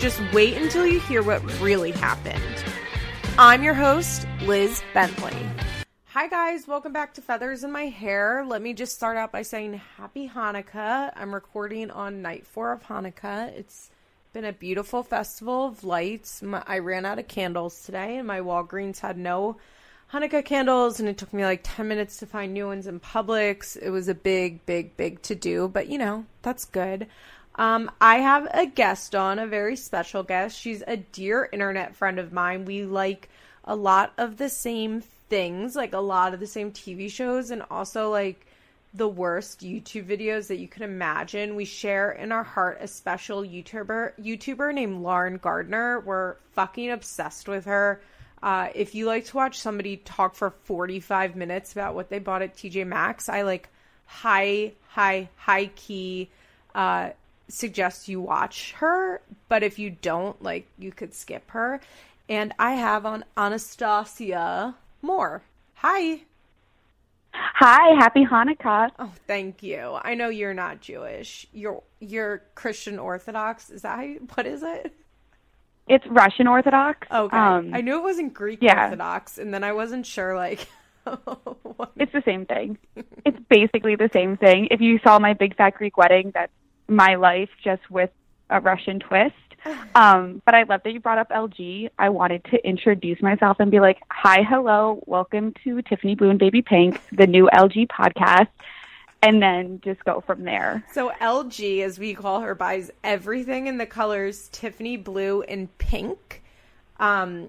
just wait until you hear what really happened. I'm your host, Liz Bentley. Hi, guys, welcome back to Feathers in My Hair. Let me just start out by saying Happy Hanukkah. I'm recording on night four of Hanukkah. It's been a beautiful festival of lights. My, I ran out of candles today, and my Walgreens had no Hanukkah candles, and it took me like 10 minutes to find new ones in Publix. It was a big, big, big to do, but you know, that's good. Um, I have a guest on, a very special guest. She's a dear internet friend of mine. We like a lot of the same things, like a lot of the same TV shows, and also like the worst YouTube videos that you can imagine. We share in our heart a special YouTuber YouTuber named Lauren Gardner. We're fucking obsessed with her. Uh, if you like to watch somebody talk for 45 minutes about what they bought at TJ Maxx, I like high, high, high key uh, suggest you watch her. But if you don't, like, you could skip her. And I have on Anastasia Moore. Hi. Hi, happy Hanukkah. Oh, thank you. I know you're not Jewish. You're you're Christian Orthodox. Is that how you, what is it? It's Russian Orthodox. Okay. Um, I knew it wasn't Greek yeah. Orthodox, and then I wasn't sure. Like, what- it's the same thing. it's basically the same thing. If you saw my big fat Greek wedding, that's my life just with a Russian twist. Um, but I love that you brought up LG. I wanted to introduce myself and be like, "Hi, hello, welcome to Tiffany Blue and Baby Pink, the new LG podcast," and then just go from there. so LG, as we call her, buys everything in the colors Tiffany blue and pink. Um,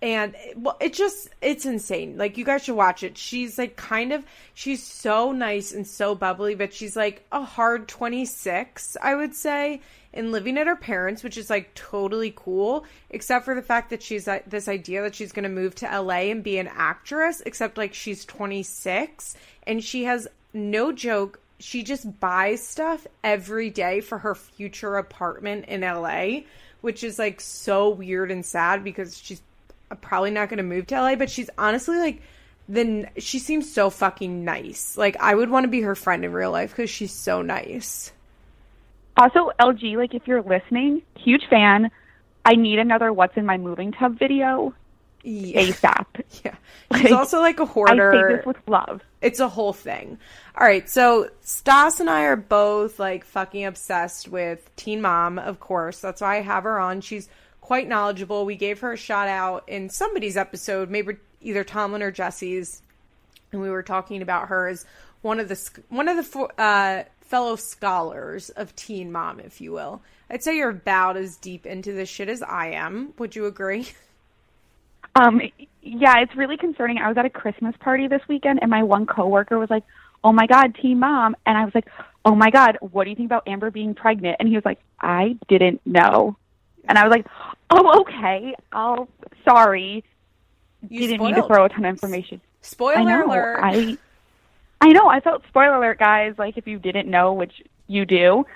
and well, it just it's insane. Like you guys should watch it. She's like kind of she's so nice and so bubbly, but she's like a hard 26, I would say, and living at her parents, which is like totally cool, except for the fact that she's like this idea that she's going to move to LA and be an actress, except like she's 26 and she has no joke she just buys stuff every day for her future apartment in LA, which is like so weird and sad because she's probably not going to move to LA, but she's honestly like then she seems so fucking nice. Like I would want to be her friend in real life cuz she's so nice. Also, LG, like if you're listening, huge fan. I need another "What's in My Moving Tub" video Yeah. ASAP. Yeah. She's also like a hoarder. I say this with love. It's a whole thing. All right, so Stas and I are both like fucking obsessed with Teen Mom, of course. That's why I have her on. She's quite knowledgeable. We gave her a shout out in somebody's episode, maybe either Tomlin or Jesse's, and we were talking about her as one of the one of the uh, fellow scholars of Teen Mom, if you will. I'd say you're about as deep into this shit as I am. Would you agree? Um, yeah, it's really concerning. I was at a Christmas party this weekend, and my one coworker was like, "Oh my God, Teen Mom," and I was like, "Oh my God, what do you think about Amber being pregnant?" And he was like, "I didn't know," and I was like, "Oh, okay. Oh, sorry. You didn't need to throw a ton of information." Spoiler I know. alert. I I know. I felt spoiler alert, guys. Like if you didn't know, which you do,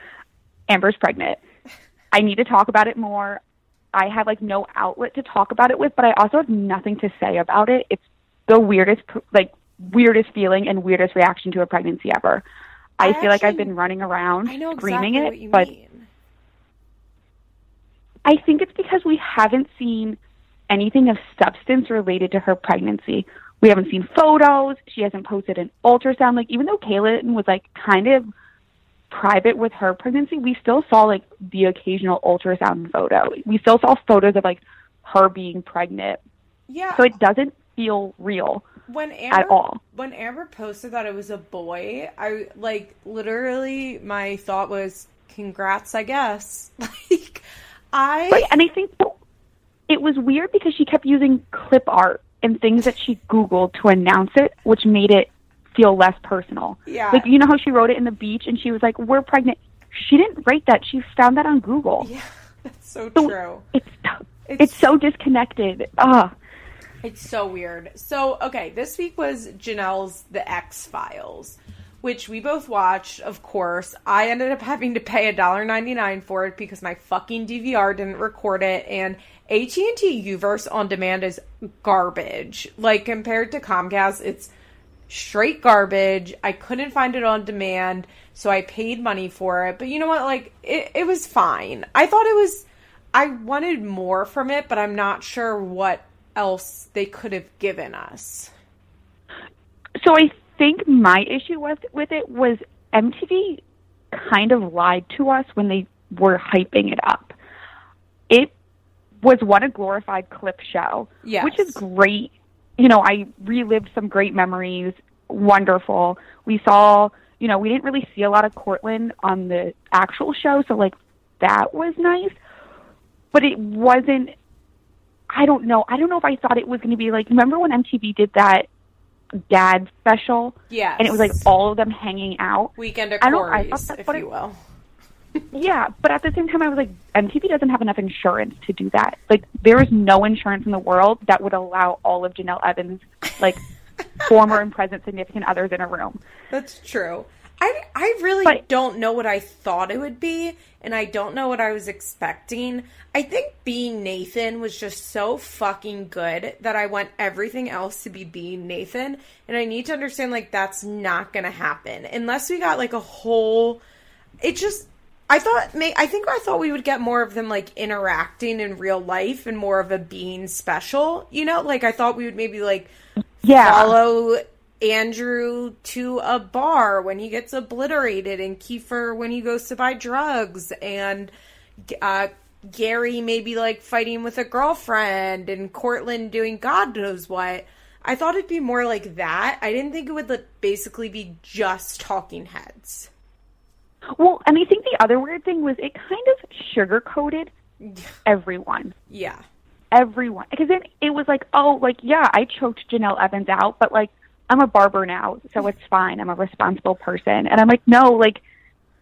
Amber's pregnant. I need to talk about it more. I have like no outlet to talk about it with, but I also have nothing to say about it. It's the weirdest, like weirdest feeling and weirdest reaction to a pregnancy ever. I, I feel like I've been running around I know screaming exactly it, what you but mean. I think it's because we haven't seen anything of substance related to her pregnancy. We haven't seen photos. She hasn't posted an ultrasound. Like even though Kailyn was like kind of private with her pregnancy, we still saw like the occasional ultrasound photo. We still saw photos of like her being pregnant. Yeah. So it doesn't feel real when Amber at all. when Amber posted that it was a boy, I like literally my thought was congrats, I guess. Like I Right, and I think it was weird because she kept using clip art and things that she Googled to announce it, which made it feel less personal. Yeah. Like, you know how she wrote it in the beach and she was like, we're pregnant. She didn't write that. She found that on Google. Yeah, that's so So true. It's it's, so disconnected. Ah, It's so weird. So, okay, this week was Jenelle's The X Files, which we both watched, of course. I ended up having to pay $1.99 for it because my fucking DVR didn't record it and AT&T Uverse on demand is garbage. Like compared to Comcast, it's straight garbage. I couldn't find it on demand, so I paid money for it. But you know what? Like it, it was fine. I thought it was I wanted more from it, but I'm not sure what else they could have given us. so I think my issue with with it was MTV kind of lied to us when they were hyping it up. It was one a glorified clip show, Yes. which is great. You know, I relived some great memories. Wonderful. We saw, you know, we didn't really see a lot of Courtland on the actual show, so like that was nice. But it wasn't I don't know. I don't know if I thought it was going to be like remember when MTV did that dad special Yeah. and it was like all of them hanging out. Weekend of I don't- I thought that's what you it- will. Yeah, but at the same time, I was like, MTV doesn't have enough insurance to do that. Like, there is no insurance in the world that would allow all of Jenelle Evans, like, former and present significant others in a room. That's true. I, I really But- don't know what I thought it would be, and I don't know what I was expecting. I think being Nathan was just so fucking good that I want everything else to be being Nathan, and I need to understand like that's not gonna happen unless we got like a whole. It just. I thought, may I think I thought we would get more of them like interacting in real life and more of a being special. You know, like I thought we would maybe like Yeah. follow Andrew to a bar when he gets obliterated, and Keifer when he goes to buy drugs, and uh, Gary maybe like fighting with a girlfriend, and Courtland doing God knows what. I thought it'd be more like that. I didn't think it would like, basically be just talking heads. Well, and I think the other weird thing was it kind of sugarcoated everyone. Yeah. Everyone. Because then it was like, oh, like, yeah, I choked Jenelle Evans out, but, like, I'm a barber now, so it's fine. I'm a responsible person. And I'm like, no, like,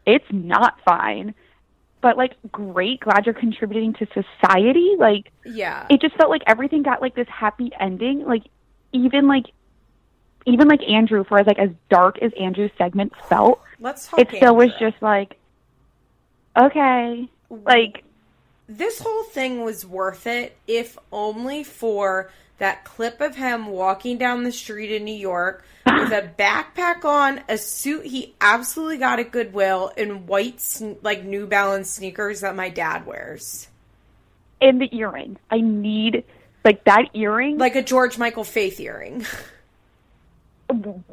it's not fine. But, like, great. Glad you're contributing to society. Like, Yeah. it just felt like everything got like this happy ending. Like even like even like Andrew, for as like as dark as Andrew's segment felt, Let's talk. it still was just like okay. Like this whole thing was worth it if only for that clip of him walking down the street in New York with a backpack on, a suit he absolutely got at Goodwill, and white like New Balance sneakers that my dad wears, And the earring. I need like that earring. like a George Michael Faith earring.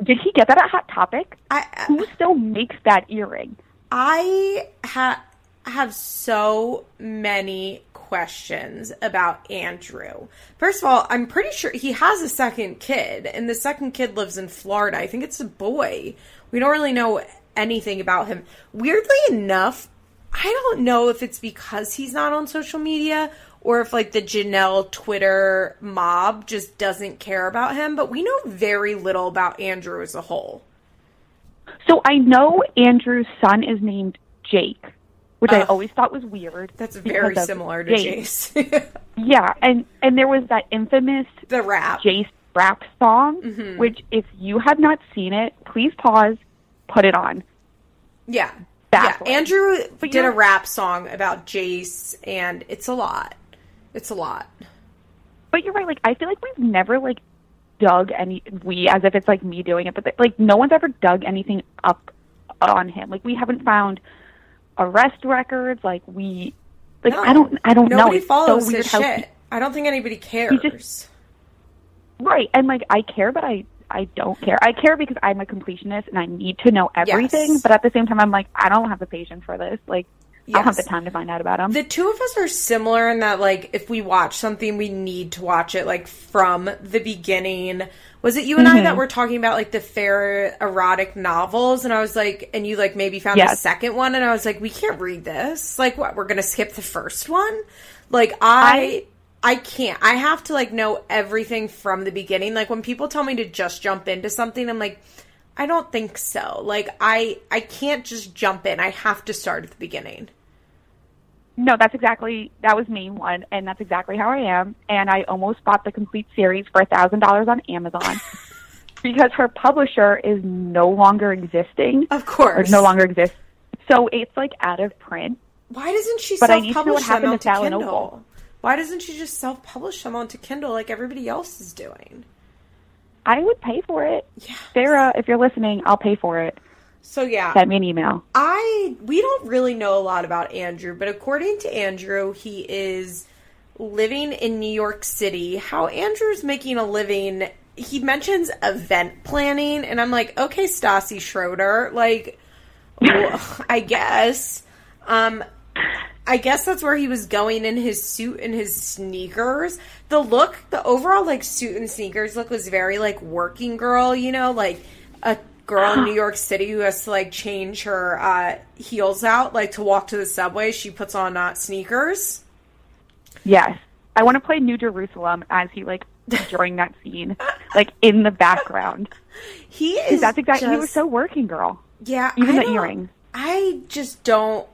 did he get that at Hot Topic? I uh, Who still makes that earring? I ha- have so many questions about Andrew. First of all, I'm pretty sure he has a second kid, and the second kid lives in Florida. I think it's a boy. We don't really know anything about him. Weirdly enough, I don't know if it's because he's not on social media or if like the Jenelle Twitter mob just doesn't care about him, but we know very little about Andrew as a whole. So I know Andrew's son is named Jake, which I always thought was weird. That's very similar to Jake. Jace. Yeah, and and there was that infamous the rap. Jace rap song, Mm-hmm. which if you have not seen it, please pause, put it on. Yeah. Baffling. Yeah. Andrew But did a you're- rap song about Jace, and it's a lot. It's a lot. But you're right. Like I feel like we've never like dug any we as if it's like me doing it, but like no one's ever dug anything up on him. Like we haven't found arrest records. Like we like No. I don't I don't know. Nobody follows so his shit. I don't think anybody cares. right and like I care, but I I don't care. I care because I'm a completionist and I need to know everything. Yes. But at the same time, I'm like I don't have the patience for this. Like I don't have the time to find out about them. The two of us are similar in that, like, if we watch something, we need to watch it, like, from the beginning. Was it you and I Mm-hmm. that were talking about, like, the fair erotic novels? And I was like, and you, like, maybe found the Yes. second one, and I was like, we can't read this. Like, what? We're going to skip the first one? Like, I. I can't. I have to like know everything from the beginning. Like when people tell me to just jump into something, I'm like, I don't think so. Like I I can't just jump in. I have to start at the beginning. No, that's exactly that was me one, and that's exactly how I am. And I almost bought the complete series for a thousand dollars on Amazon because her publisher is no longer existing. Of course, or no longer exists. So it's like out of print. Why doesn't she But I need to know self-publish what them onto Kindle? Opal. Why doesn't she just self-publish them onto Kindle like everybody else is doing? I would pay for it. Yeah. Sarah, if you're listening, I'll pay for it. So yeah, Send me an email. I we don't really know a lot about Andrew, but according to Andrew, he is living in New York City. How Andrew's making a living, he mentions event planning, and I'm like, okay, Stassi Schroeder, like, well, I guess. Um, I guess that's where he was going in his suit and his sneakers. The look, the overall like suit and sneakers look was very like working girl, you know, like a girl in New York City who has to like change her uh, heels out, like to walk to the subway. She puts on uh, sneakers. Yes. I want to play New Jerusalem as he like during that scene, like in the background. He is. That's exactly. He was so working girl. Yeah, Even I the don't- I just don't.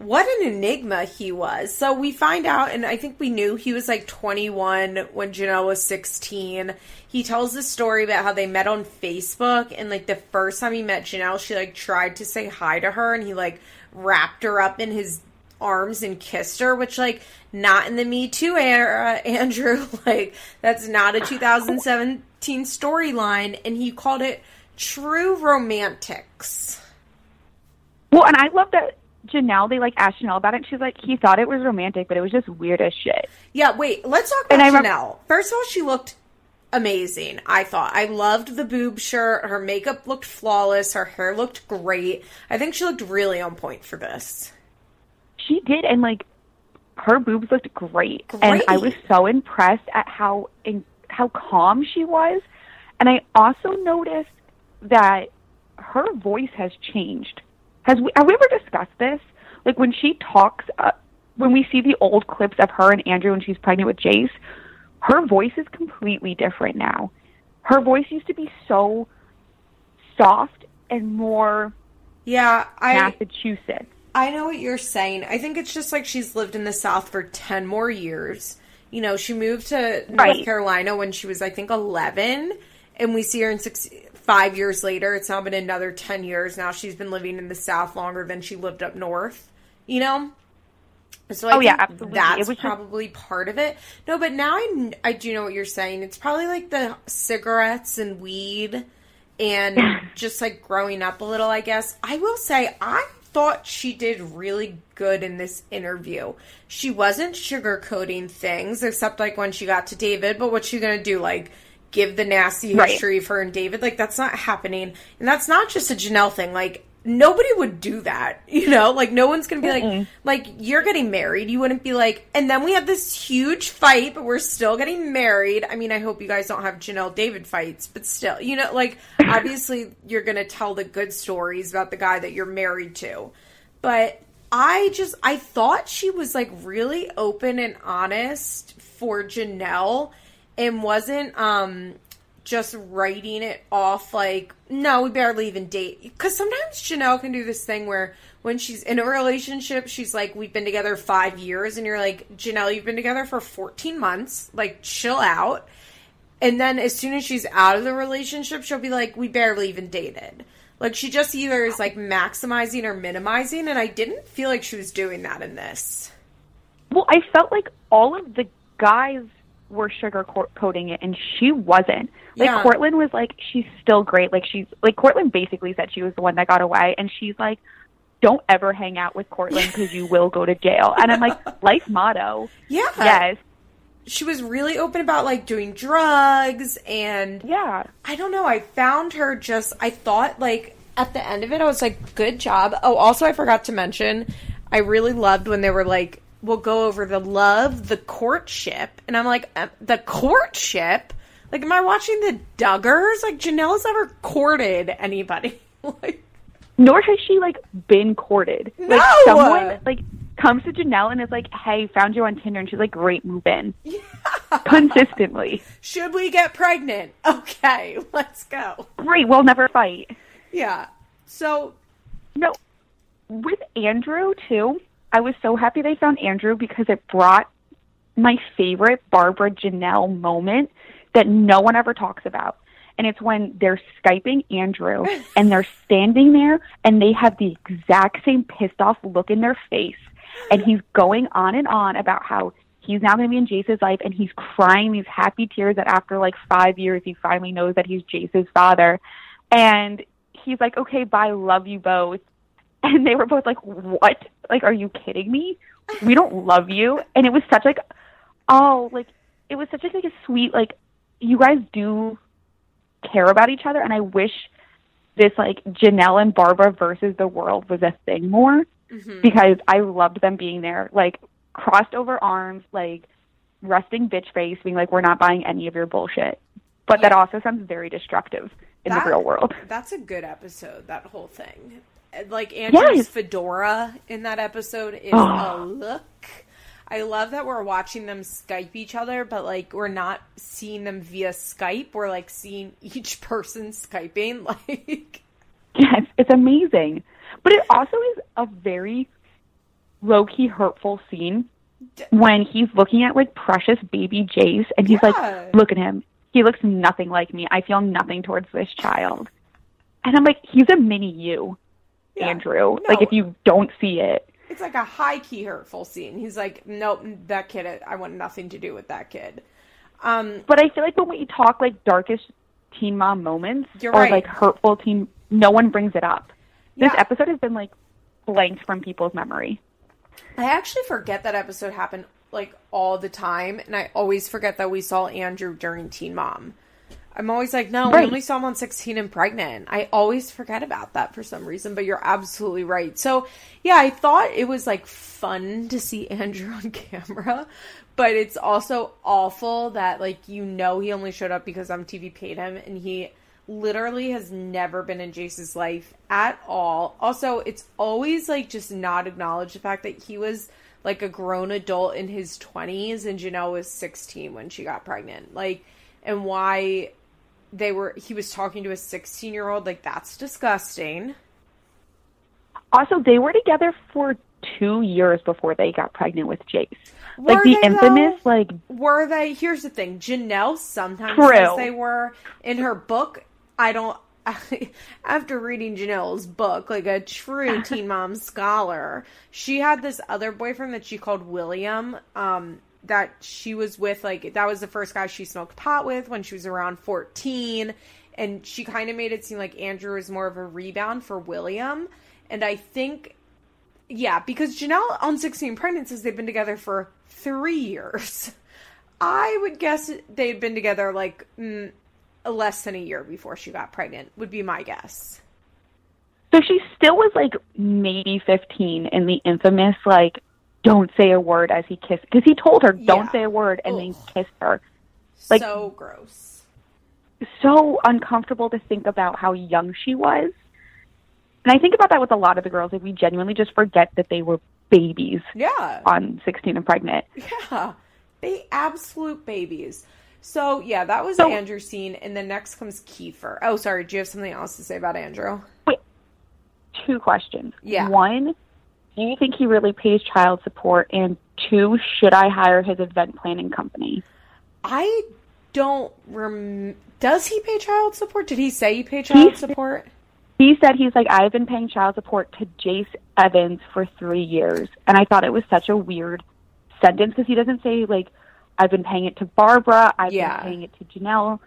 What an enigma he was. So we find out, and I think we knew he was like 21 when Jenelle was 16. He tells the story about how they met on Facebook, and like the first time he met Jenelle, she like tried to say hi to her, and he like wrapped her up in his arms and kissed her, which like not in the Me Too era, Andrew. Like that's not a 2017 storyline, and he called it True Romantics. Well, and I love that Jenelle. They like asked Jenelle about it. And she's like, he thought it was romantic, but it was just weird as shit. Yeah, wait, let's talk And about rem- Jenelle. First of all, she looked amazing, I thought. I loved the boob shirt. Her makeup looked flawless. Her hair looked great. I think she looked really on point for this. She did, and like her boobs looked great, and I was so impressed at how in, how calm she was. And I also noticed that her voice has changed. Has we have we ever discussed this? Like when she talks, uh, when we see the old clips of her and Andrew when she's pregnant with Jace, her voice is completely different now. Her voice used to be so soft and more Yeah, I Massachusetts. I know what you're saying. I think it's just like she's lived in the South for 10 more years. You know, she moved to North Right. Carolina when she was, I think, 11. And we see her in six, five years later. It's now been another 10 years. Now she's been living in the South longer than she lived up north, you know? So I Oh, yeah, absolutely. that's It was just- probably part of it. No, but now I, I do know what you're saying. It's probably like the cigarettes and weed and just like growing up a little, I guess. I will say, I thought she did really good in this interview. She wasn't sugarcoating things, except like when she got to David, but what's she gonna do? Like, give the nasty Right. history of her and David? Like, that's not happening. And that's not just a Jenelle thing. Like, nobody would do that, you know? Like, no one's gonna be like, like, you're getting married. You wouldn't be like, and then we had this huge fight, but we're still getting married. I mean, I hope you guys don't have Jenelle David fights, but still, you know, like, obviously you're gonna tell the good stories about the guy that you're married to. But I just, I thought she was like really open and honest for Jenelle and wasn't, um, just writing it off like no we barely even date. Because sometimes jenelle can do this thing where when she's in a relationship she's like we've been together five years and you're like jenelle you've been together for 14 months. Like chill out. And then as soon as she's out of the relationship she'll be like we barely even dated. Like she just either is like maximizing or minimizing and i didn't feel like she was doing that in this. Well, I felt like all of the guys were sugar coating it, and she wasn't. Like Yeah. Courtland was like, she's still great. Like she's like Courtland basically said she was the one that got away, and she's like, don't ever hang out with Courtland because you will go to jail. And I'm like, life motto. yeah Yes. she was really open about like doing drugs and Yeah. I don't know. I found her just. I thought like at the end of it, I was like, "Good job." Oh, also, I forgot to mention, I really loved when they were like, "We'll go over the love, the courtship," and I'm like, uh, "The courtship." Like, am I watching the Duggars? Like, Jenelle's never courted anybody. like, Nor has she like been courted. Like No! someone like comes to Jenelle and is like, "Hey, found you on Tinder," and she's like, "Great, move in." Consistently. should we get pregnant? Okay, let's go. Great, we'll never fight. Yeah. So, No, with Andrew too. I was so happy they found Andrew because it brought my favorite Barbara Jenelle moment that no one ever talks about. And it's when they're Skyping Andrew and they're standing there and they have the exact same pissed off look in their face. And he's going on and on about how he's now going to be in Jace's life and he's crying these happy tears that after like five years he finally knows that he's Jace's father. And he's like, okay, bye, love you both. And they were both like, what? Like, are you kidding me? We don't love you. And it was such like, oh, like, it was such like, like a sweet, like, you guys do care about each other. And I wish this like Jenelle and Barbara versus the world was a thing more Mhm. because I loved them being there, like crossed over arms, like resting bitch face, being like, "We're not buying any of your bullshit." But that also sounds very destructive in That- the real world. That's a good episode, that whole thing. Like Andrew's Yes. fedora in that episode is Oh. a look. I love that we're watching them Skype each other, but like we're not seeing them via Skype. We're like seeing each person Skyping. Like Yes, it's amazing. But it also is a very low key hurtful scene when he's looking at like precious baby Jace and he's Yeah. like, look at him. He looks nothing like me. I feel nothing towards this child. And I'm like, he's a mini you, Yeah. Andrew. No. Like if you don't see it. it's like a high key hurtful scene. He's like, nope, that kid. I want nothing to do with that kid. Um, But I feel like when we talk like darkest teen mom moments or right. like hurtful teen, no one brings it up. This Yeah. episode has been like blanked from people's memory. I actually forget that episode happened like all the time, and I always forget that we saw Andrew during Teen Mom. I'm always like, no, we only saw him on 16 and pregnant. I always forget about that for some reason, but you're absolutely right. So, yeah, I thought it was like fun to see Andrew on camera, but it's also awful that like you know he only showed up because MTV paid him and he literally has never been in Jace's life at all. Also, it's always like just not acknowledge the fact that he was like a grown adult in his 20s and Jenelle was 16 when she got pregnant. Like and why they were he was talking to a 16 year old like that's disgusting Also, they were together for two years before they got pregnant with Jace. Were like the infamous, though? like were they here's the thing jenelle sometimes True. says they were in her book i don't after reading jenelle's book like a true teen mom scholar she had this other boyfriend that she called william um that she was with like that was the first guy she smoked pot with when she was around 14 and she kind of made it seem like andrew was more of a rebound for william and i think yeah, because Jenelle on 16 pregnancies they've been together for three years. I would guess they'd been together like mm, less than a year before she got pregnant, would be my guess. so she still was like maybe 15 in the infamous like don't say a word as he kissed because he told her don't Yeah. say a word and then kissed her. Like- so gross. so uncomfortable to think about how young she was. And I think about that with a lot of the girls. Like we genuinely just forget that they were babies Yeah. on 16 and pregnant. Yeah. They absolute babies. So, yeah, that was So- Andrew's scene. And then next comes Keifer. Oh, sorry. Do you have something else to say about Andrew? Two questions. Yeah. One, do you think he really pays child support? And two, should I hire his event planning company? I don't rem. Does he pay child support? Did he say he paid child He- support? He said he's like, I've been paying child support to Jace Evans for three years. And I thought it was such a weird sentence because he doesn't say, like, I've been paying it to Barbara, I've Yeah. been paying it to Jenelle.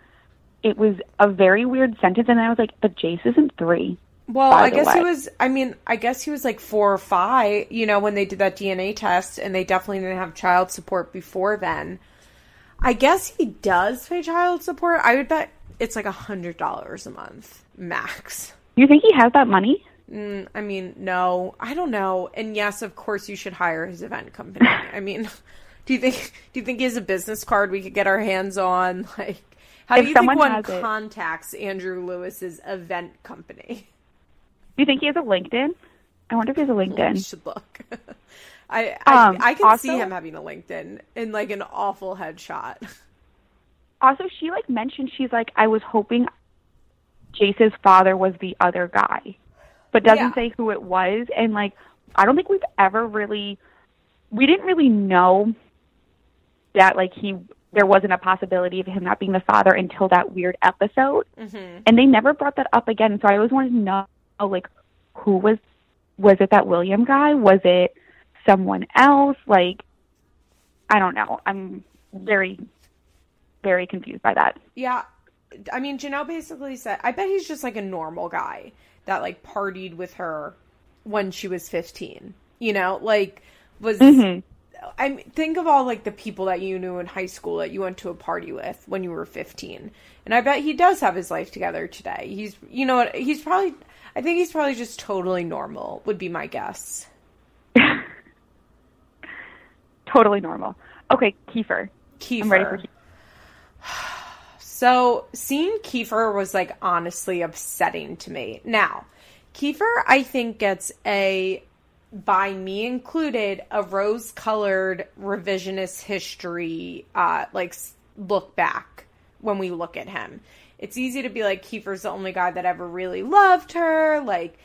It was a very weird sentence. And I was like, but Jace isn't three. Well, I guess he was. I mean, I guess he was like four or five. You know, when they did that DNA test, and they definitely didn't have child support before then. I guess he does pay child support. I would bet it's like a hundred dollars a month max. You think he has that money? Mm, I mean, no, I don't know. And yes, of course, you should hire his event company. I mean, do you think do you think he has a business card we could get our hands on? Like, how If do you think one has it- contacts Andrew Lewis's event company? Do you think he has a LinkedIn? I wonder if he has a LinkedIn. should look. I I, Um, I can see him having a LinkedIn in like an awful headshot. Also, she like mentioned she's like, I was hoping Jace's father was the other guy, but doesn't Yeah. say who it was. And like, I don't think we've ever really we didn't really know that like he there wasn't a possibility of him not being the father until that weird episode. Mm-hmm. And they never brought that up again. So I always wanted to know like who was was it that William guy? Was it someone else? Like I don't know. I'm very very confused by that. Yeah. I mean, Jenelle basically said, I bet he's just like a normal guy that like partied with her when she was 15. You know, like was Mhm. I mean, think of all like the people that you knew in high school that you went to a party with when you were 15. And I bet he does have his life together today. He's you know he's probably I think he's probably just totally normal would be my guess. totally normal. Okay, Keifer. Keifer. I'm ready for Keifer. So seeing Keifer was like honestly upsetting to me. Now, Keifer, I think gets a, by me included, a rose colored revisionist history, uh, like look back when we look at him. It's easy to be like, Keifer's the only guy that ever really loved her. Like,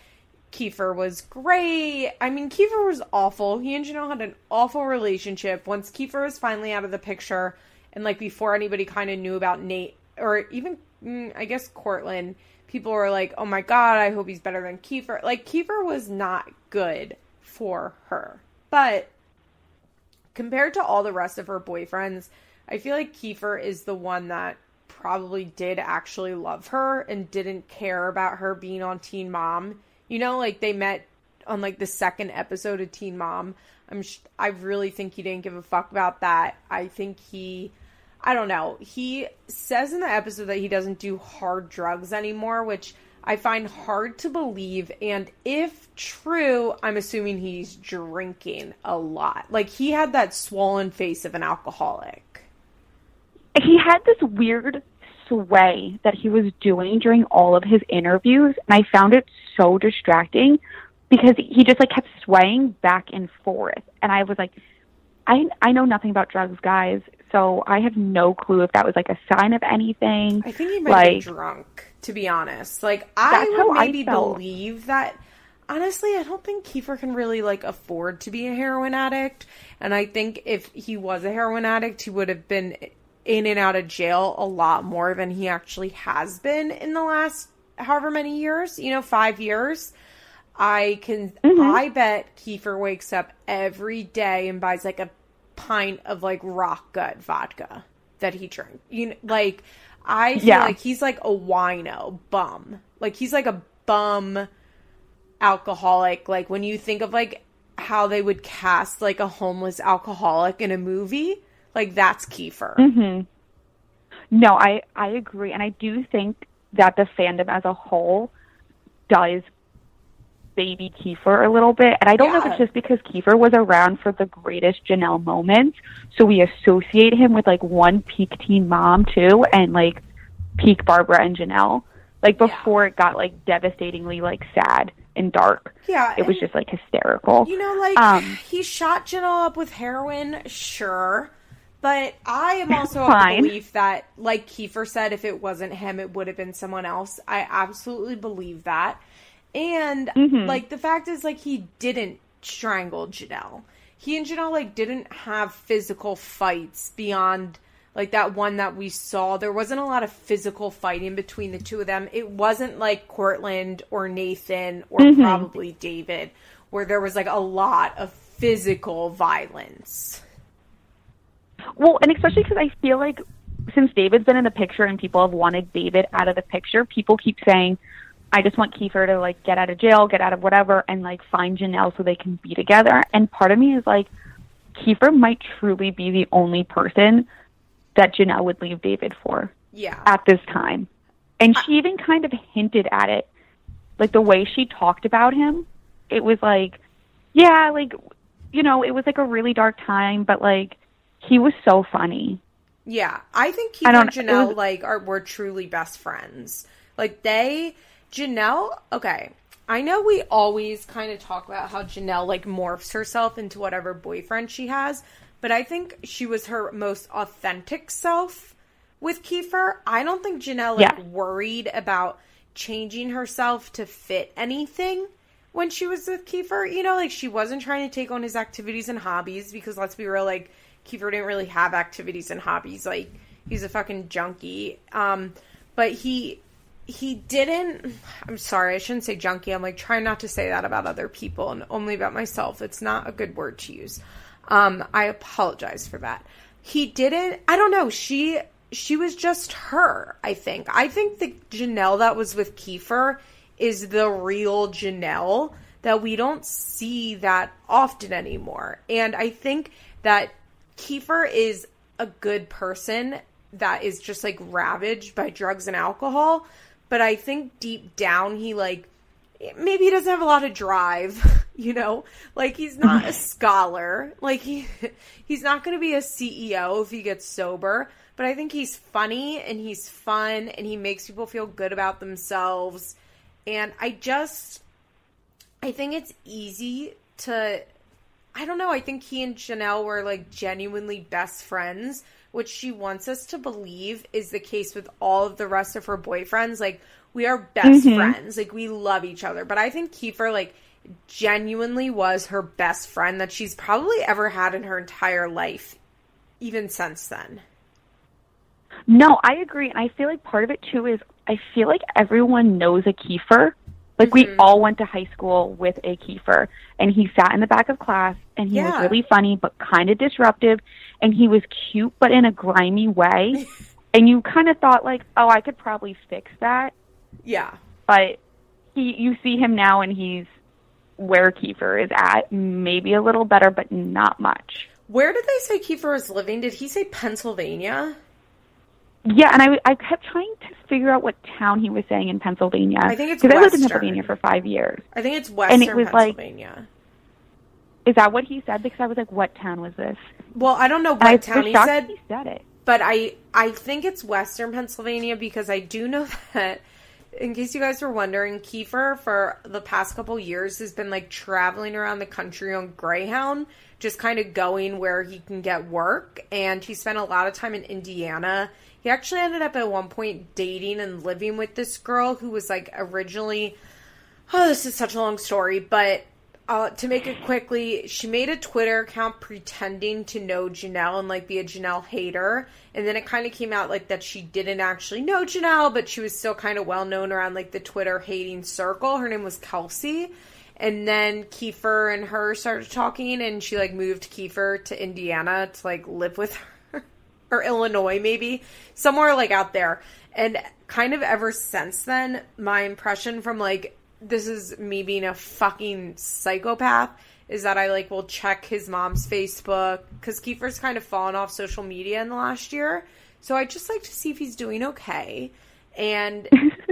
Keifer was great. I mean, Keifer was awful. He and Jenelle had an awful relationship. Once Keifer was finally out of the picture, and like before anybody kind of knew about Nate, or even mm, I guess Courtland, people were like, "Oh my god, I hope he's better than Keifer." Like Keifer was not good for her, but compared to all the rest of her boyfriends, I feel like Keifer is the one that probably did actually love her and didn't care about her being on Teen Mom. You know, like they met on like the second episode of Teen Mom. I'm sh- I really think he didn't give a fuck about that. I think he I don't know. He says in the episode that he doesn't do hard drugs anymore, which I find hard to believe. And if true, I'm assuming he's drinking a lot. Like he had that swollen face of an alcoholic. He had this weird sway that he was doing during all of his interviews and I found it so distracting because he just like kept swaying back and forth and I was like I I know nothing about drugs guys so I have no clue if that was like a sign of anything I think he might be drunk, to be honest. Like I would I maybe felt. believe that honestly, I don't think Keifer can really like afford to be a heroin addict. And I think if he was a heroin addict, he would have been in and out of jail a lot more than he actually has been in the last however many years, you know, five years. I can, Mm-hmm. I bet Keifer wakes up every day and buys like a pint of like rock gut vodka that he drinks. You know, like, I feel Yeah. like he's like a wino bum. Like, he's like a bum alcoholic. Like, when you think of like how they would cast like a homeless alcoholic in a movie, like, that's Keifer. Mhm. No, I I agree, and I do think that the fandom as a whole does baby Keifer a little bit, and I don't know if it's just because Keifer was around for the greatest Jenelle moments, so we associate him with like one peak teen mom too, and like peak Barbara and Jenelle. Like before it got like devastatingly like sad and dark. Yeah. It was just like hysterical. You know, like Um, he shot Jenelle up with heroin, sure. But I am also of the belief that, like Keifer said, if it wasn't him, it would have been someone else. I absolutely believe that. And Mhm. like the fact is, like he didn't strangle Jenelle. He and Jenelle like didn't have physical fights beyond like that one that we saw. There wasn't a lot of physical fighting between the two of them. It wasn't like Courtland or Nathan or Mhm. probably David, where there was like a lot of physical violence. Well, and especially because I feel like since David's been in the picture and people have wanted David out of the picture, people keep saying, I just want Keifer to like get out of jail, get out of whatever, and like find Jenelle so they can be together. And part of me is like, Keifer might truly be the only person that Jenelle would leave David for Yeah. at this time. And she even kind of hinted at it. Like the way she talked about him, it was like, yeah, like, you know, it was like a really dark time, but like, he was so funny. Yeah, I think I Keifer don't- and Jenelle was- like are were truly best friends. Like they, Jenelle. Okay, I know we always kind of talk about how Jenelle like morphs herself into whatever boyfriend she has, but I think she was her most authentic self with Keifer. I don't think Jenelle like Yeah. worried about changing herself to fit anything when she was with Keifer. You know, like she wasn't trying to take on his activities and hobbies because let's be real, like Keifer didn't really have activities and hobbies. Like he's a fucking junkie. Um, but he he didn't i'm sorry i shouldn't say junkie. I'm like trying not to say that about other people and only about myself. It's not a good word to use. Um i apologize for that. He didn't i don't know she she was just her i think. I think the jenelle that was with keifer is the real jenelle that we don't see that often anymore. And i think that keifer is a good person that is just like ravaged by drugs and alcohol but I think deep down he like maybe he doesn't have a lot of drive, you know? Like he's not a scholar. Like he he's not going to be a CEO if he gets sober, but I think he's funny and he's fun and he makes people feel good about themselves. And I just I think it's easy to I don't know, I think he and Jenelle were like genuinely best friends which she wants us to believe is the case with all of the rest of her boyfriends. Like, we are best mm-hmm. friends. Like, we love each other. But I think Keifer, like, genuinely was her best friend that she's probably ever had in her entire life, even since then. No, I agree. And I feel like part of it, too, is I feel like everyone knows a Keifer. Like, mm-hmm. we all went to high school with a Keifer, and he sat in the back of class, and he yeah. was really funny, but kind of disruptive and he was cute but in a grimy way. and you kind of thought like, "Oh, I could probably fix that." Yeah. But he you see him now and he's where Keifer is at, maybe a little better but not much. Where did they say Keifer is living? Did he say Pennsylvania? Yeah, and I I kept trying to figure out what town he was saying in Pennsylvania. I think it's because I lived in Pennsylvania for five years. I think it's Western and it was Pennsylvania. Like, is that what he said? Because I was like, what town was this? Well, I don't know what I town he said. He said it, but I I think it's Western Pennsylvania because I do know that. In case you guys were wondering, Keifer for the past couple years has been like traveling around the country on Greyhound, just kind of going where he can get work. And he spent a lot of time in Indiana. He actually ended up at one point dating and living with this girl who was like originally. Oh, this is such a long story, but uh, to make it quickly, she made a Twitter account pretending to know Jenelle and like be a Jenelle hater. And then it kind of came out like that she didn't actually know Jenelle, but she was still kind of well known around like the Twitter hating circle. Her name was Kelsey. And then Keifer and her started talking, and she like moved Keifer to Indiana to like live with her, or Illinois maybe, somewhere like out there. And kind of ever since then, my impression from like this is me being a fucking psychopath is that I like will check his mom's Facebook because Keifer's kind of fallen off social media in the last year. So I just like to see if he's doing okay. And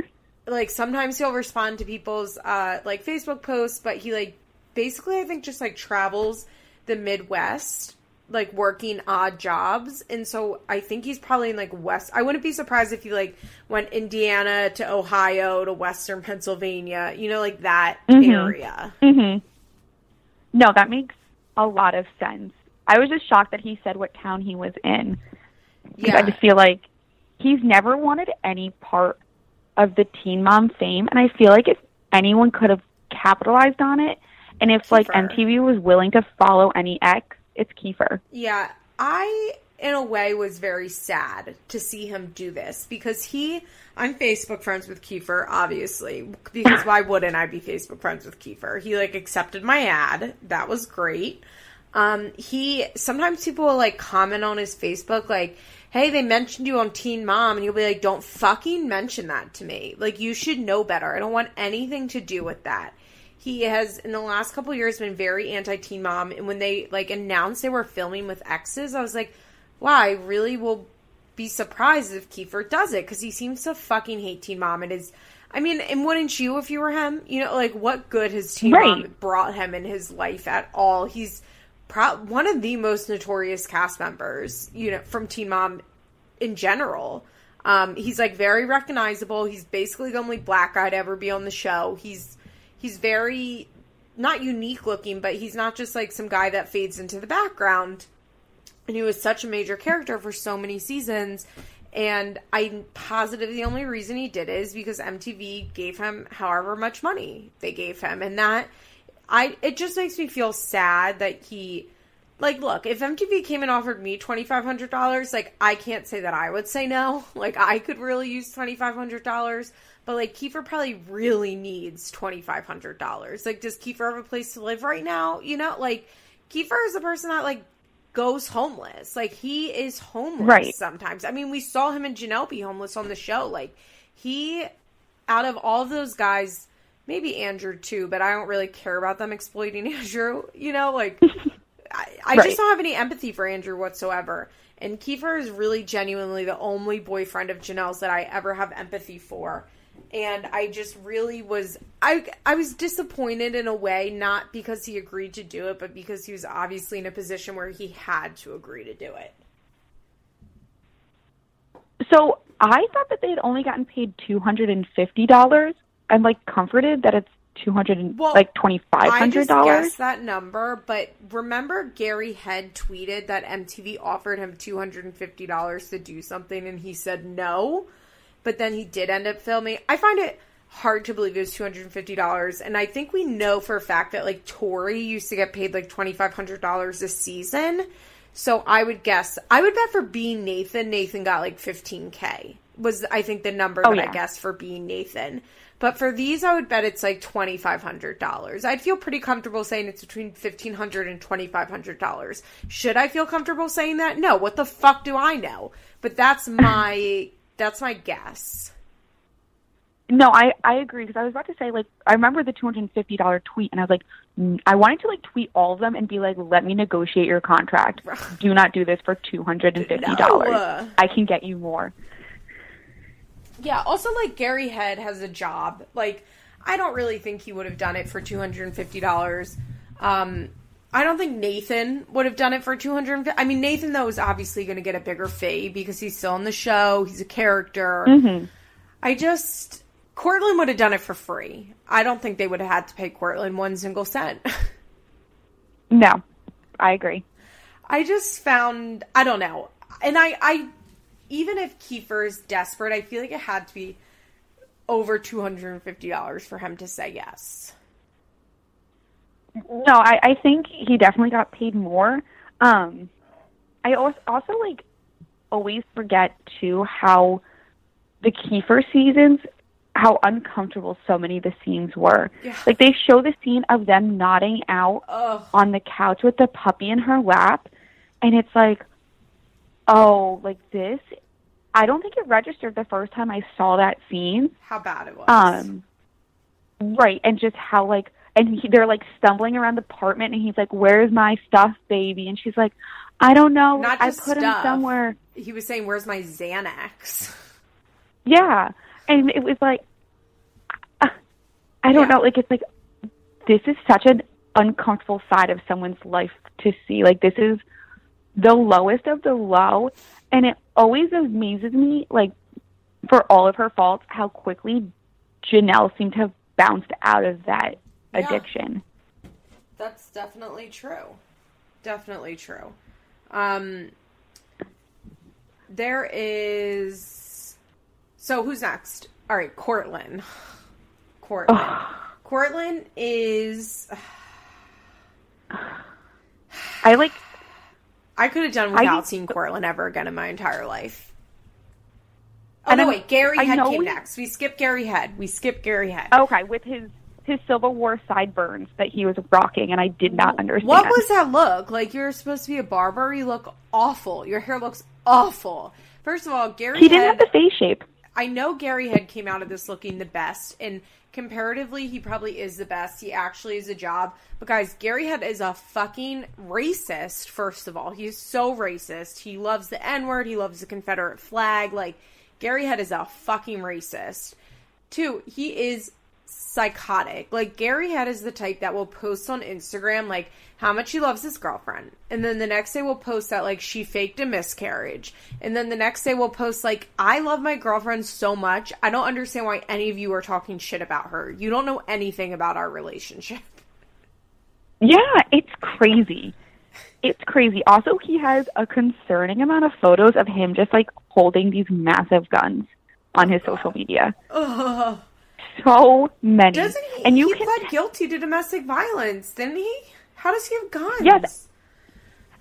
like sometimes he'll respond to people's uh like Facebook posts, but he like basically I think just like travels the Midwest like working odd jobs and so i think he's probably in like west i wouldn't be surprised if he like went indiana to ohio to western pennsylvania you know like that mm-hmm. area mm-hmm. no that makes a lot of sense i was just shocked that he said what town he was in yeah. i just feel like he's never wanted any part of the teen mom fame and i feel like if anyone could have capitalized on it and if like mtv was willing to follow any ex it's Keifer. Yeah, I in a way was very sad to see him do this because he I'm Facebook friends with Keifer obviously because why wouldn't I be Facebook friends with Keifer? He like accepted my ad. That was great. Um he sometimes people will like comment on his Facebook like hey, they mentioned you on Teen Mom, and you'll be like, don't fucking mention that to me. Like, you should know better. I don't want anything to do with that he has in the last couple years been very anti teen mom and when they like announced they were filming with exes i was like wow i really will be surprised if keifer does it because he seems to fucking hate teen mom and is i mean and wouldn't you if you were him you know like what good has teen right. mom brought him in his life at all he's pro- one of the most notorious cast members you know from teen mom in general um, he's like very recognizable. He's basically the only black guy to ever be on the show. He's he's very not unique looking, but he's not just like some guy that fades into the background. And he was such a major character for so many seasons. And I'm positive the only reason he did it is because MTV gave him however much money they gave him. And that I it just makes me feel sad that he like look, if MTV came and offered me $2500, like I can't say that I would say no. Like I could really use $2500, but like Keifer probably really needs $2500. Like does Keifer have a place to live right now? You know, like Keifer is a person that like goes homeless. Like he is homeless Right. sometimes. I mean, we saw him and Jenelle be homeless on the show. Like he, out of all of those guys, maybe Andrew too, but I don't really care about them exploiting Andrew. You know, like I, I Right. just don't have any empathy for Andrew whatsoever. And Keifer is really genuinely the only boyfriend of Jenelle's that I ever have empathy for. And I just really was I I was disappointed in a way, not because he agreed to do it, but because he was obviously in a position where he had to agree to do it. So I thought that they had only gotten paid two hundred and fifty dollars. I'm like comforted that it's two hundred and Well, like twenty five I hundred just dollars. that number, but remember Gary Head tweeted that MTV offered him two hundred and fifty dollars to do something, and he said no. But then he did end up filming. I find it hard to believe it was two hundred and fifty dollars, and I think we know for a fact that like Tori used to get paid like twenty five hundred dollars a season. So I would guess I would bet for being Nathan, Nathan got like fifteen k was I think the number Oh, that I yeah. guessed for being Nathan. But for these, I would bet it's like twenty five hundred dollars. I'd feel pretty comfortable saying it's between fifteen hundred and twenty five hundred dollars. Should I feel comfortable saying that? No. What the fuck do I know? But that's my that's my guess. No, I I agree because I was about to say like I remember the two hundred and fifty dollar tweet and I was like mm, I wanted to like tweet all of them and be like let me negotiate your contract. do not do this for two hundred and fifty dollars. No. I can get you more. Yeah. Also, like Gary Head has a job. Like I don't really think he would have done it for two hundred and fifty dollars. Um, I don't think Nathan would have done it for two hundred. I mean, Nathan though is obviously going to get a bigger fee because he's still in the show. He's a character. Mhm. I just Courtland would have done it for free. I don't think they would have had to pay Courtland one single cent. No, I agree. I just found I don't know, and I I even if Keifer is desperate, I feel like it had to be over two hundred and fifty dollars for him to say yes. No, I, I think he definitely got paid more. Um, I also, also like always forget too how the Keifer seasons, how uncomfortable so many of the scenes were. Yeah. Like they show the scene of them nodding out Ugh. on the couch with the puppy in her lap, and it's like, oh, like this. I don't think it registered the first time I saw that scene. How bad it was. Um, right, and just how like, and he, they're like stumbling around the apartment, and he's like, "Where's my stuff, baby?" And she's like, "I don't know. Not I put stuff. him somewhere." he was saying, "Where's my Xanax?" Yeah, and it was like, uh, I don't Yeah. know. Like it's like this is such an uncomfortable side of someone's life to see. Like this is the lowest of the low, and it always amazes me. Like for all of her faults, how quickly Jenelle seemed to have bounced out of that Yeah. addiction. That's definitely true. Definitely true. Um, there is. So who's next? All right, Courtland. Courtland. Courtland is. I like. I could have done I- without seeing Courtland ever again in my entire life. Oh no! Wait, Gary I Head came we- next. We skipped Gary Head. We skipped Gary Head. Okay, with his his Civil War sideburns that he was rocking, and I did not understand. What was that look? Like you're supposed to be a barber. You look awful. Your hair looks awful. First of all, Gary He didn't have the face shape. I know Gary Head came out of this looking the best, and comparatively, he probably is the best. He actually is a job. But guys, Gary Head is a fucking racist. First of all, he is so racist. He loves the N word. He loves the Confederate flag. Like Gary Head is a fucking racist. Two, he is psychotic. Like Gary Head is the type that will post on Instagram like how much he loves his girlfriend. And then the next day will post that like she faked a miscarriage. And then the next day will post like I love my girlfriend so much. I don't understand why any of you are talking shit about her. You don't know anything about our relationship. Yeah, it's crazy. it's crazy. Also, he has a concerning amount of photos of him just like holding these massive guns on his oh, social media. Ugh. So many. Doesn't he? And you he can pled guilty to domestic violence, didn't he? How does he have guns? Yes.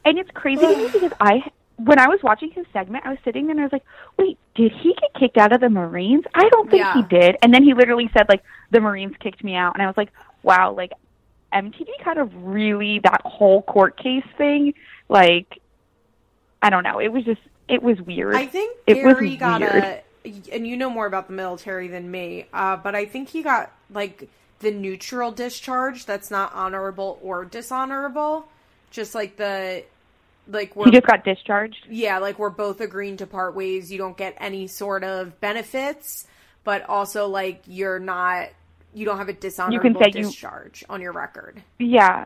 And it's crazy to me because I, when I was watching his segment, I was sitting there and I was like, wait, did he get kicked out of the Marines? I don't think he did. And then he literally said, like, the Marines kicked me out. And I was like, wow, like, MTV kind of really, that whole court case thing, like, I don't know. It was just, it was weird. I think It was got weird. a, and you know more about the military than me, uh, but I think he got like the neutral discharge that's not honorable or dishonorable, just like the like we're he just got discharged. yeah, like we're both agreeing to part ways. You don't get any sort of benefits, but also like you're not you don't have a dishonorable you can say you- discharge on your record. Yeah.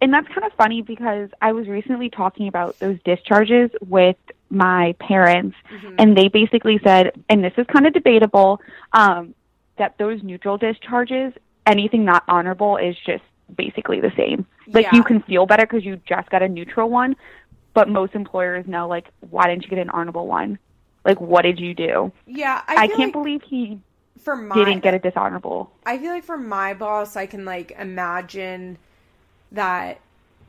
And that's kind of funny because I was recently talking about those discharges with my parents, Mm-hmm. and they basically said, and this is kind of debatable, um, that those neutral discharges, anything not honorable, is just basically the same. Like Yeah. you can feel better because you just got a neutral one, but most employers know, like, why didn't you get an honorable one? Like, what did you do? Yeah, I, I, can't like believe he for my didn't get a dishonorable. I feel like for my boss, I can like imagine that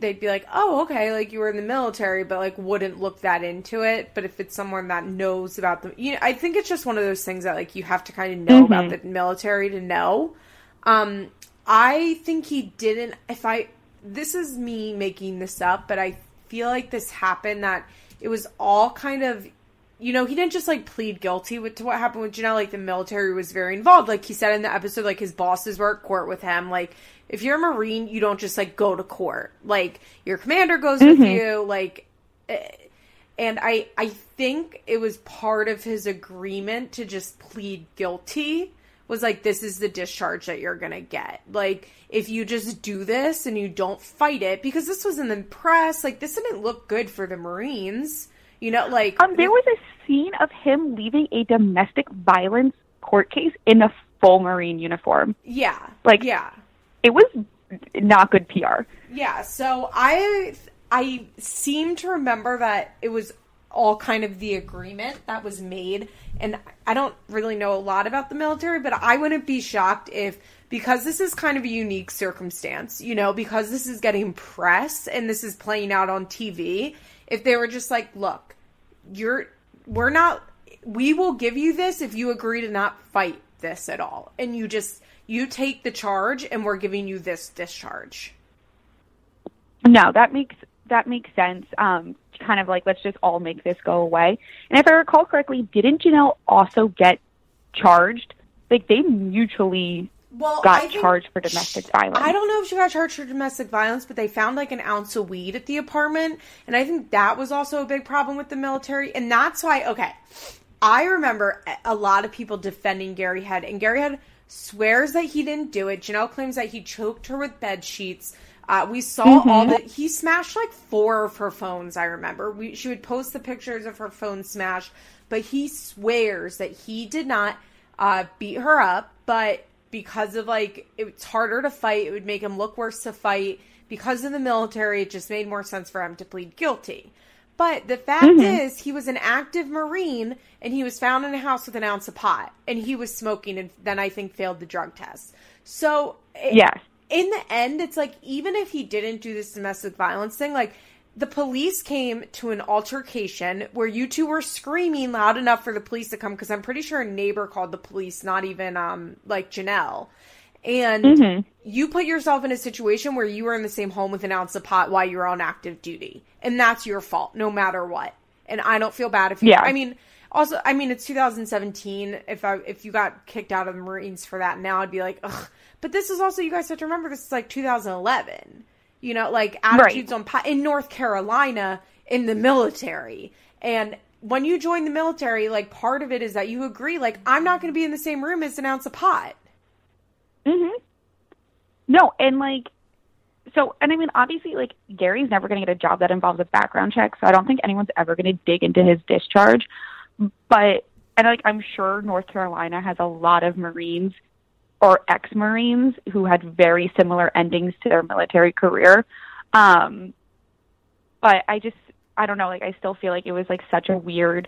they'd be like, "Oh, okay, like you were in the military, but like wouldn't look that into it." But if it's someone that knows about them, you know, I think it's just one of those things that like you have to kind of know about the military to know. Um, I think he didn't. If I, this is me making this up, but I feel like this happened that it was all kind of you know, he didn't just like plead guilty with to what happened with Jenelle. Like the military was very involved. Like he said in the episode, like his bosses were at court with him. Like if you're a Marine, you don't just like go to court. Like your commander goes with you. Like, eh, and I I think it was part of his agreement to just plead guilty was like this is the discharge that you're gonna get. Like if you just do this and you don't fight it because this was in the press. Like this didn't look good for the Marines. You know, like Um, there was a scene of him leaving a domestic violence court case in a full Marine uniform. Yeah. Like- yeah. It was not good PR. Yeah, so I I seem to remember that it was all kind of the agreement that was made and I don't really know a lot about the military, but I wouldn't be shocked if because this is kind of a unique circumstance, you know, because this is getting press and this is playing out on TV, if they were just like, "Look, you're we're not we will give you this if you agree to not fight this at all." And you just you take the charge and we're giving you this discharge. No, that makes that makes sense. Um, kind of like let's just all make this go away. And if I recall correctly, didn't Jenelle also get charged? Like they mutually well, I got charged for domestic violence. I don't know if she got charged for domestic violence, but they found like an ounce of weed at the apartment, and I think that was also a big problem with the military, and that's why. Okay, I remember a lot of people defending Gary Head, and Gary Head swears that he didn't do it. Jenelle claims that he choked her with bed sheets. Uh, we saw all that. he smashed like four of her phones. I remember we she would post the pictures of her phone smashed, but he swears that he did not uh, beat her up, but because of like it's harder to fight, it would make him look worse to fight. Because of the military, it just made more sense for him to plead guilty. But the fact mm-hmm. is, he was an active Marine and he was found in a house with an ounce of pot and he was smoking and then I think failed the drug test. So, Yes. in the end, it's like even if he didn't do this domestic violence thing, like the police came to an altercation where you two were screaming loud enough for the police to come because I'm pretty sure a neighbor called the police, not even um like Jenelle. And you put yourself in a situation where you were in the same home with an ounce of pot while you were on active duty. And that's your fault, no matter what. And I don't feel bad if you Yeah. I mean also I mean it's 2017. If I if you got kicked out of the Marines for that now I'd be like, ugh. But this is also you guys have to remember this is like 2011. You know, like attitudes on pot in North Carolina in the military. And when you join the military, like part of it is that you agree, like, I'm not going to be in the same room as an ounce of pot. hmm No, and like, so, and I mean, obviously, like, Gary's never going to get a job that involves a background check, so I don't think anyone's ever going to dig into his discharge. But, and like, I'm sure North Carolina has a lot of Marines or ex Marines who had very similar endings to their military career. Um, but I just I don't know, like I still feel like it was like such a weird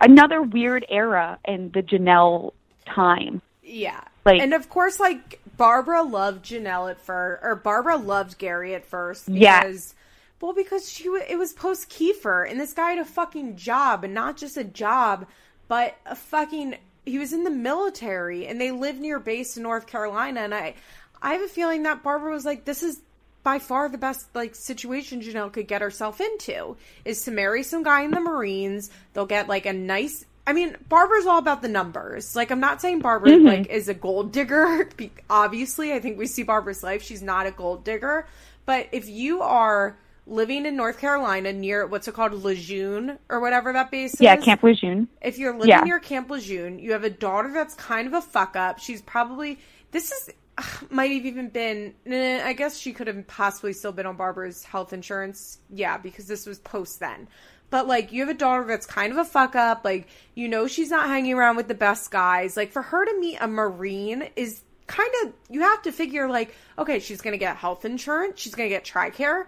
another weird era in the Jenelle time. Yeah. Like- and of course, like Barbara loved Jenelle at first, or Barbara loved Gary at first. Yeah. Because, well, because she wa- it was post Keifer, and this guy had a fucking job, and not just a job, but a fucking. He was in the military, and they lived near base in North Carolina, and I, I have a feeling that Barbara was like, this is by far the best like situation Jenelle could get herself into is to marry some guy in the Marines. They'll get like a nice. I mean, Barbara's all about the numbers. Like, I'm not saying Barbara mm-hmm. like is a gold digger. Obviously, I think we see Barbara's life. She's not a gold digger. But if you are living in North Carolina near what's it called, Lejeune or whatever that base Yeah, is, Yeah, Camp Lejeune. if you're living Yeah. near Camp Lejeune, you have a daughter that's kind of a fuck up. She's probably this is ugh, might have even been. eh, I guess she could have possibly still been on Barbara's health insurance. Yeah, because this was post then. But like, you have a daughter that's kind of a fuck up. Like, you know, she's not hanging around with the best guys. Like, for her to meet a Marine is kind of you have to figure like, okay, she's gonna get health insurance. She's gonna get Tricare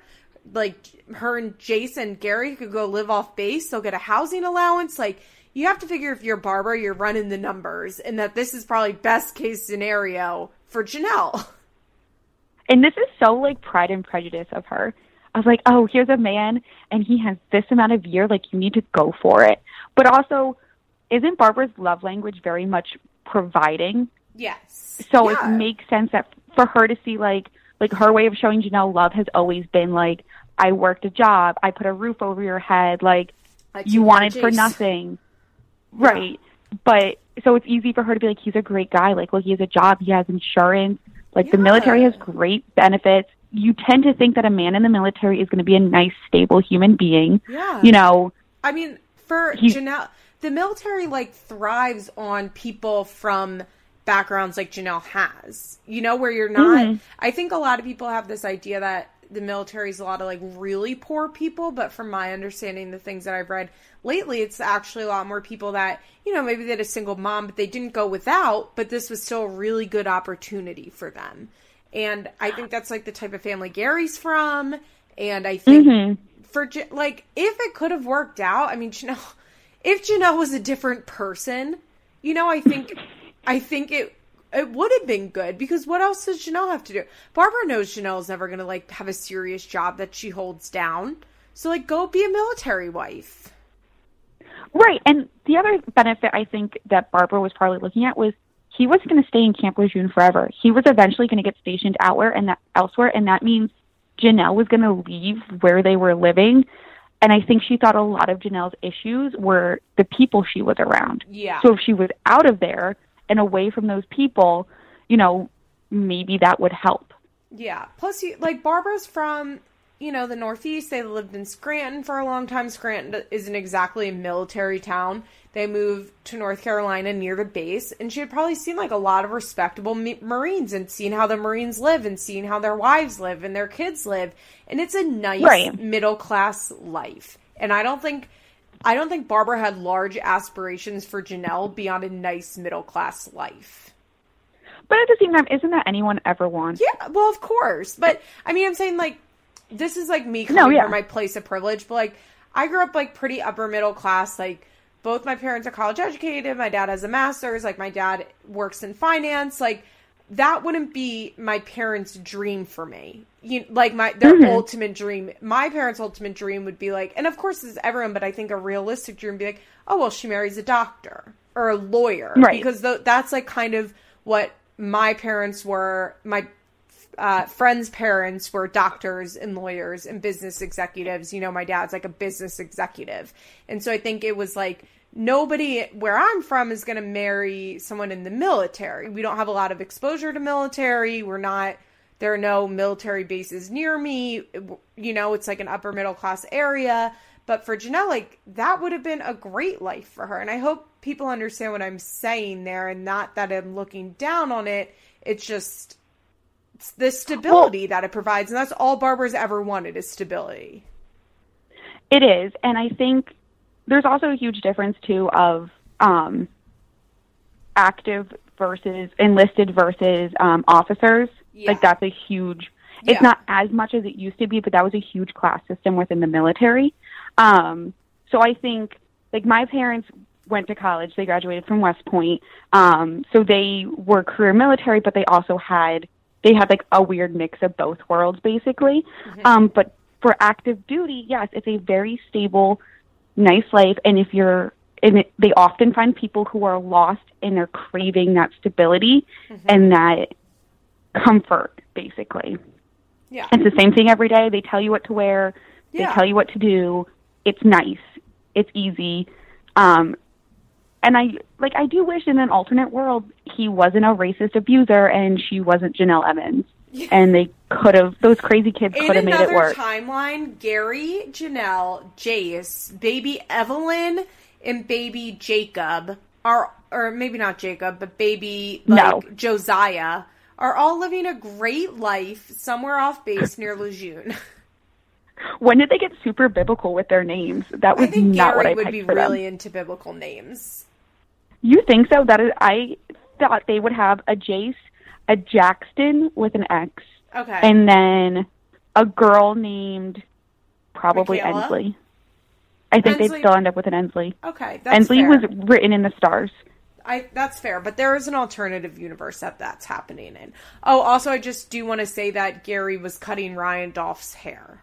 like her and Jason Gary could go live off base. They'll get a housing allowance. Like you have to figure if you're Barbara, you're running the numbers, and that this is probably best case scenario for Jenelle. And this is so like pride and prejudice of her. I was like, oh, here's a man and he has this amount of year, like you need to go for it. But also, isn't Barbara's love language very much providing? Yes. So Yeah. it makes sense that for her to see like like her way of showing Jenelle love has always been like I worked a job, I put a roof over your head, like you wanted for nothing. Right. But so it's easy for her to be like, he's a great guy. Like, look, he has a job, he has insurance. Like, the military has great benefits. You tend to think that a man in the military is going to be a nice, stable human being. Yeah. You know, I mean, for He- Jenelle, the military like thrives on people from backgrounds like Jenelle has. You know, where you're not. Mhm. I think a lot of people have this idea that the military is a lot of like really poor people, but from my understanding, the things that I've read lately, it's actually a lot more people that you know maybe they had a single mom, but they didn't go without, but this was still a really good opportunity for them. And I think that's like the type of family Gary's from. And I think Mhm. for like if it could have worked out i mean jenelle if jenelle was a different person you know i think i think it it would have been good because what else does jenelle have to do barbara knows jenelle's never gonna like have a serious job that she holds down so like go be a military wife right. And the other benefit I think that Barbara was probably looking at was he was going to stay in Camp Lejeune forever. He was eventually going to get stationed outward and that elsewhere, and that means Jenelle was going to leave where they were living. And I think she thought a lot of Jenelle's issues were the people she was around. yeah So if she was out of there and away from those people, you know, maybe that would help. Yeah. Plus, you, like Barbara's from, you know, the Northeast. They lived in Scranton for a long time. Scranton isn't exactly a military town. They moved to North Carolina near the base, and she had probably seen like a lot of respectable ma- Marines and seen how the Marines live and seen how their wives live and their kids live, and it's a nice Right. middle class life. And I don't think. I don't think Barbara had large aspirations for Jenelle beyond a nice middle class life. But at the same time, isn't that anyone ever wants? Yeah, well, of course. But I mean, I'm saying like this is like me coming No, yeah. from my place of privilege. But like, I grew up like pretty upper middle class. Like, both my parents are college educated. My dad has a master's. Like, my dad works in finance. Like, that wouldn't be my parents' dream for me. You like my their Mhm. ultimate dream. My parents' ultimate dream would be like, and of course, this is everyone, but I think a realistic dream would be like, oh well, she marries a doctor or a lawyer, Right. Because th- that's like kind of what my parents were. My uh, friends' parents were doctors and lawyers and business executives. You know, my dad's like a business executive. And so I think it was like nobody where I'm from is going to marry someone in the military. We don't have a lot of exposure to military. We're not, there are no military bases near me. You know, it's like an upper middle class area. But for Jenelle, like that would have been a great life for her. And I hope people understand what I'm saying there and not that I'm looking down on it. It's just it's the stability that it provides. And that's all Barbara's ever wanted is stability. It is, and I think there's also a huge difference too of um, active versus enlisted versus um, officers. Yeah. Like that's a huge. It's Yeah. not as much as it used to be, but that was a huge class system within the military. Um, so I think, like, my parents went to college. They graduated from West Point. Um, so they were career military, but they also had, they had like a weird mix of both worlds, basically. Um, but for active duty, yes, it's a very stable, nice life. And if you're, and it, they often find people who are lost and they're craving that stability and that comfort, basically. Yeah. It's the same thing every day. They tell you what to wear. yeah. They tell you what to do. It's nice. It's easy. Um, and I like. I do wish in an alternate world he wasn't a racist abuser and she wasn't Jenelle Evans. And they could have. Those crazy kids could have made it work. timeline, Gary, Jenelle, Jace, baby Evelyn, and baby Jacob are, or maybe not Jacob, but baby like No. Josiah are all living a great life somewhere off base near Lejeune. When did they get super biblical with their names? That I was think not what I would be really them. into biblical names. You think so? That is. I thought they would have a Jace, a Jackson with an X, Okay. and then a girl named probably Michaela? Ensley. I think Ensley- they'd still end up with an Ensley. okay. That's Ensley fair. was written in the stars. I that's fair, but there is an alternative universe that that's happening in. Oh, also, I just do want to say that Gary was cutting Ryan Dolph's hair.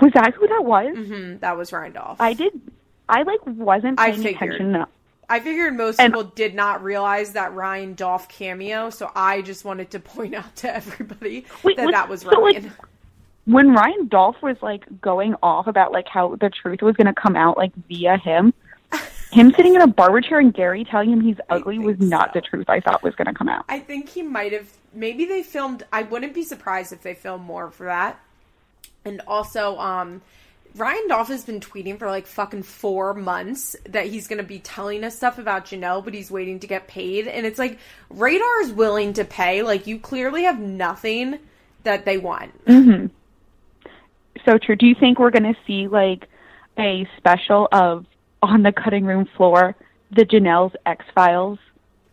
Was that who that was? Mm, that was Ryan Dolph. I did. I like wasn't I paying figured. attention enough. I figured most And- people did not realize that Ryan Dolph cameo, so I just wanted to point out to everybody Wait, that was- that was so, Ryan. like, When Ryan Dolph was like going off about like how the truth was going to come out like via him, him sitting in a barber chair and Gary telling him he's ugly was not so. the truth I thought was going to come out. I think he might have. Maybe they filmed. I wouldn't be surprised if they filmed more for that. And also, um, Ryan Dolph has been tweeting for like fucking four months that he's going to be telling us stuff about Jenelle, but he's waiting to get paid. And it's like, Radar is willing to pay. Like, you clearly have nothing that they want. So true. Do you think we're going to see like a special of on the cutting room floor the Jenelle's X Files,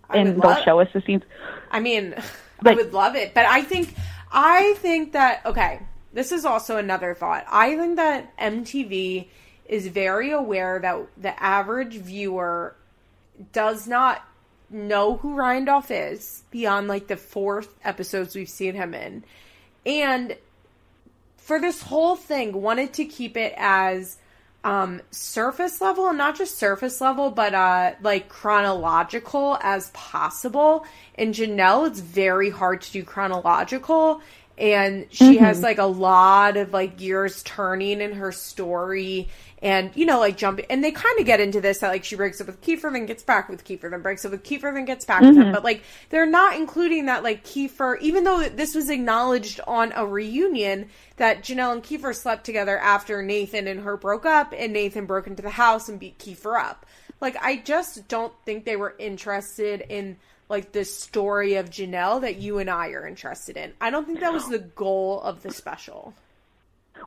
and they'll show us the scenes? I mean, I would love it, but I think I think that okay, this is also another thought. I think that MTV is very aware that the average viewer does not know who Ryan Dolph is beyond like the fourth episodes we've seen him in. And for this whole thing, wanted to keep it as um surface level and not just surface level but uh like chronological as possible. In jenelle it's very hard to do chronological and she has like a lot of like gears turning in her story and you know like jumping and they kind of get into this that like she breaks up with Keifer then gets back with Keifer then breaks up with Keifer then gets back with him mm-hmm. but like they're not including that like Keifer even though this was acknowledged on a reunion that Jenelle and Keifer slept together after Nathan and her broke up and Nathan broke into the house and beat Keifer up like I just don't think they were interested in like the story of Jenelle that you and I are interested in. I don't think that was the goal of the special.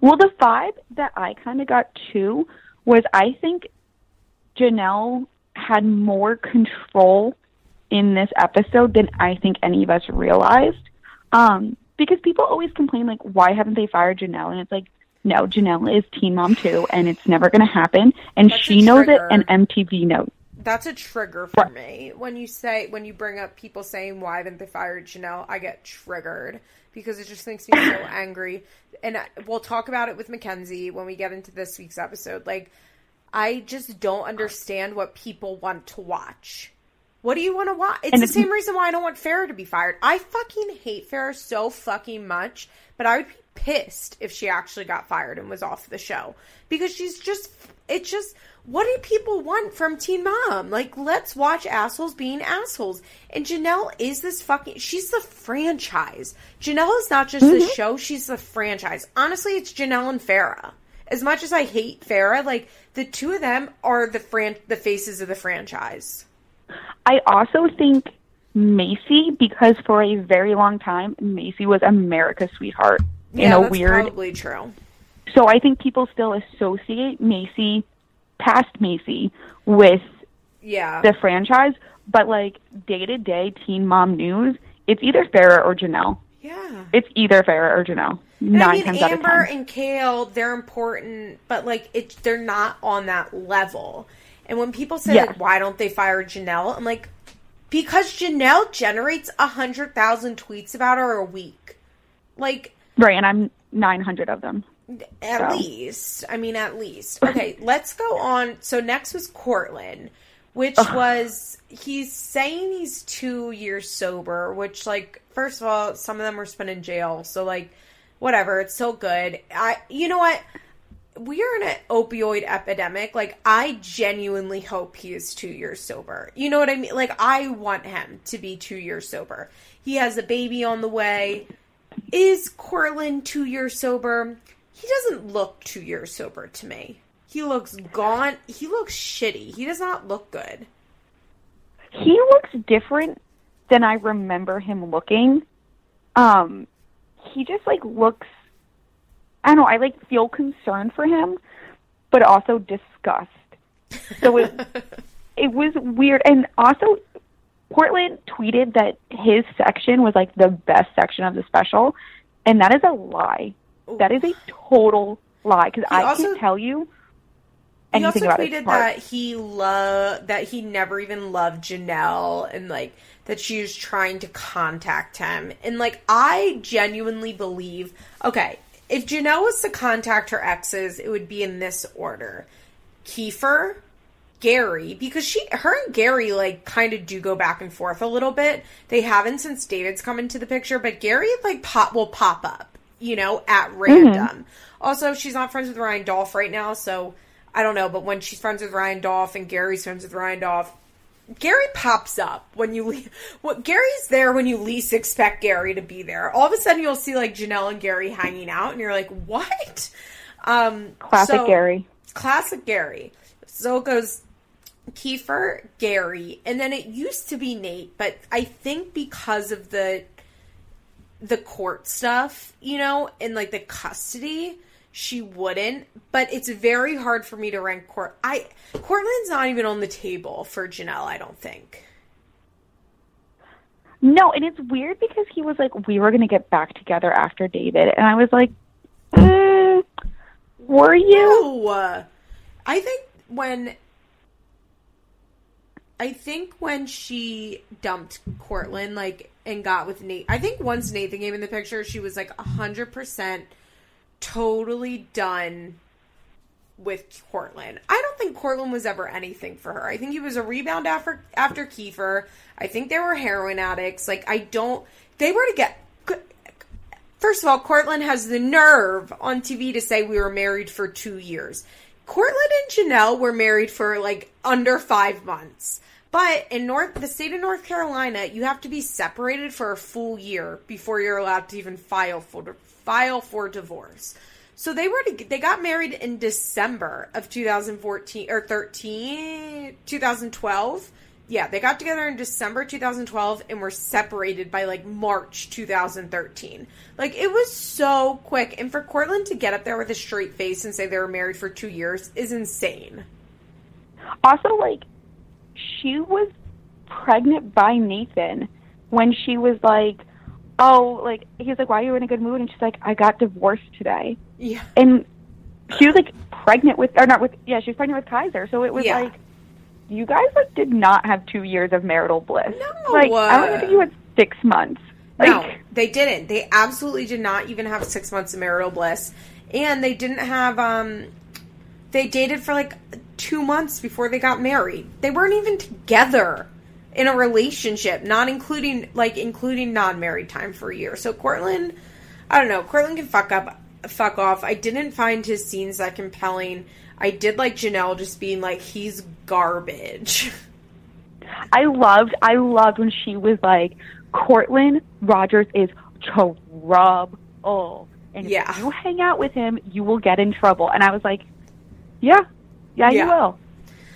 Well, the vibe that I kind of got too was I think Jenelle had more control in this episode than I think any of us realized. Um, because people always complain, like, why haven't they fired Jenelle? And it's like, no, Jenelle is Teen Mom too, and it's never going to happen. And That's she knows it, and MTV knows. That's a trigger for me. When you say when you bring up people saying why haven't they fired Jenelle, I get triggered because it just makes me so angry. And I, we'll talk about it with Mackenzie when we get into this week's episode. Like, I just don't understand what people want to watch. What do you want to watch? It's And the same reason why I don't want Farrah to be fired. I fucking hate Farrah so fucking much, but I would be pissed if she actually got fired and was off the show because she's just it's just what do people want from Teen Mom? Like let's watch assholes being assholes. And Jenelle is this fucking she's the franchise. Jenelle is not just the mm-hmm. show, she's the franchise. Honestly, it's Jenelle and Farrah. As much as I hate Farrah, like the two of them are the fran- the faces of the franchise. I also think Maci, because for a very long time, Maci was America's sweetheart in a that's weird probably true. So I think people still associate Maci, past Maci, with Yeah. the franchise, but like day to day Teen Mom news, it's either Farrah or Jenelle. Yeah. It's either Farrah or Jenelle. Nine I mean, times out of Amber ten. and Kail, they're important, but like it, they're not on that level. And when people say like, why don't they fire Jenelle? I'm like, because Jenelle generates a hundred thousand tweets about her a week. Like Right, and I'm 900 of them. At So. least, I mean, at least. Okay, let's go on. So next was Courtland, which was he's saying he's two years sober. Which, like, first of all, some of them were spent in jail, so like, whatever. It's still good. I, you know what? We are in an opioid epidemic. Like, I genuinely hope he is two years sober. You know what I mean? Like, I want him to be two years sober. He has a baby on the way. Is Courtland two years sober? He doesn't look two years sober to me. He looks gaunt. He looks shitty. He does not look good. He looks different than I remember him looking. Um, he just like looks. I don't know. I like feel concerned for him, but also disgust. So it it was weird, and also Courtland tweeted that his section was like the best section of the special, and that is a lie. That is a total lie because I also- can't tell you He also anything about his tweeted that he love that he never even loved Jenelle and like that she was trying to contact him. And like I genuinely believe okay, if Jenelle was to contact her exes, it would be in this order. Keifer, Gary, because she her and Gary like kind of do go back and forth a little bit. They haven't since David's come into the picture, but Gary like pop will pop up, you know, at random. Also, she's not friends with Ryan Dolph right now, so I don't know, but when she's friends with Ryan Dolph and Gary's friends with Ryan Dolph, Gary pops up when you leave. What Gary's there when you least expect Gary to be there. All of a sudden, you'll see like Jenelle and Gary hanging out, and you're like, "What?" Um, Classic so- Gary. Classic Gary. So it goes Keifer, Gary, and then it used to be Nate, but I think because of the the court stuff, you know, and like the custody, she wouldn't. But it's very hard for me to rank Court. I Courtland's not even on the table for Jenelle. I don't think. No, and it's weird because he was like, we were going to get back together after David. And I was like, mm, were you? No, I think when I think when she dumped Courtland, like and got with Nate, I think once Nathan came in the picture, she was like hundred percent totally done with Courtland. I don't think Courtland was ever anything for her. I think he was a rebound after after Keifer. I think they were heroin addicts. Like I don't. They were to get. First of all, Courtland has the nerve on TV to say we were married for two years. Courtland and Jenelle were married for like under five months. But in North, the state of North Carolina, you have to be separated for a full year before you're allowed to even file for file for divorce. So they were they got married in December of 2014 or 13 2012. Yeah, they got together in December 2012 and were separated by like March 2013. Like it was so quick and for Courtland to get up there with a straight face and say they were married for 2 years is insane. Also, like, she was pregnant by Nathan when she was like, oh, like, he's like, why are you in a good mood? And she's like, I got divorced today. Yeah. And she was like pregnant with, or not with, yeah, she was pregnant with Kaiser. So it was Yeah. like, you guys like did not have two years of marital bliss. No. Like, I don't think you had six months. Like, no, they didn't. They absolutely did not even have six months of marital bliss, and they didn't have. um They dated for like two months before they got married. They weren't even together in a relationship, not including like including non-married time for a year. So Courtland, I don't know. Courtland can fuck up, fuck off. I didn't find his scenes that compelling. I did like Jenelle just being like, he's garbage. I loved I loved when she was like, Courtland Rogers is trouble. And Yeah. if you hang out with him, you will get in trouble. And I was like, Yeah, yeah, you will.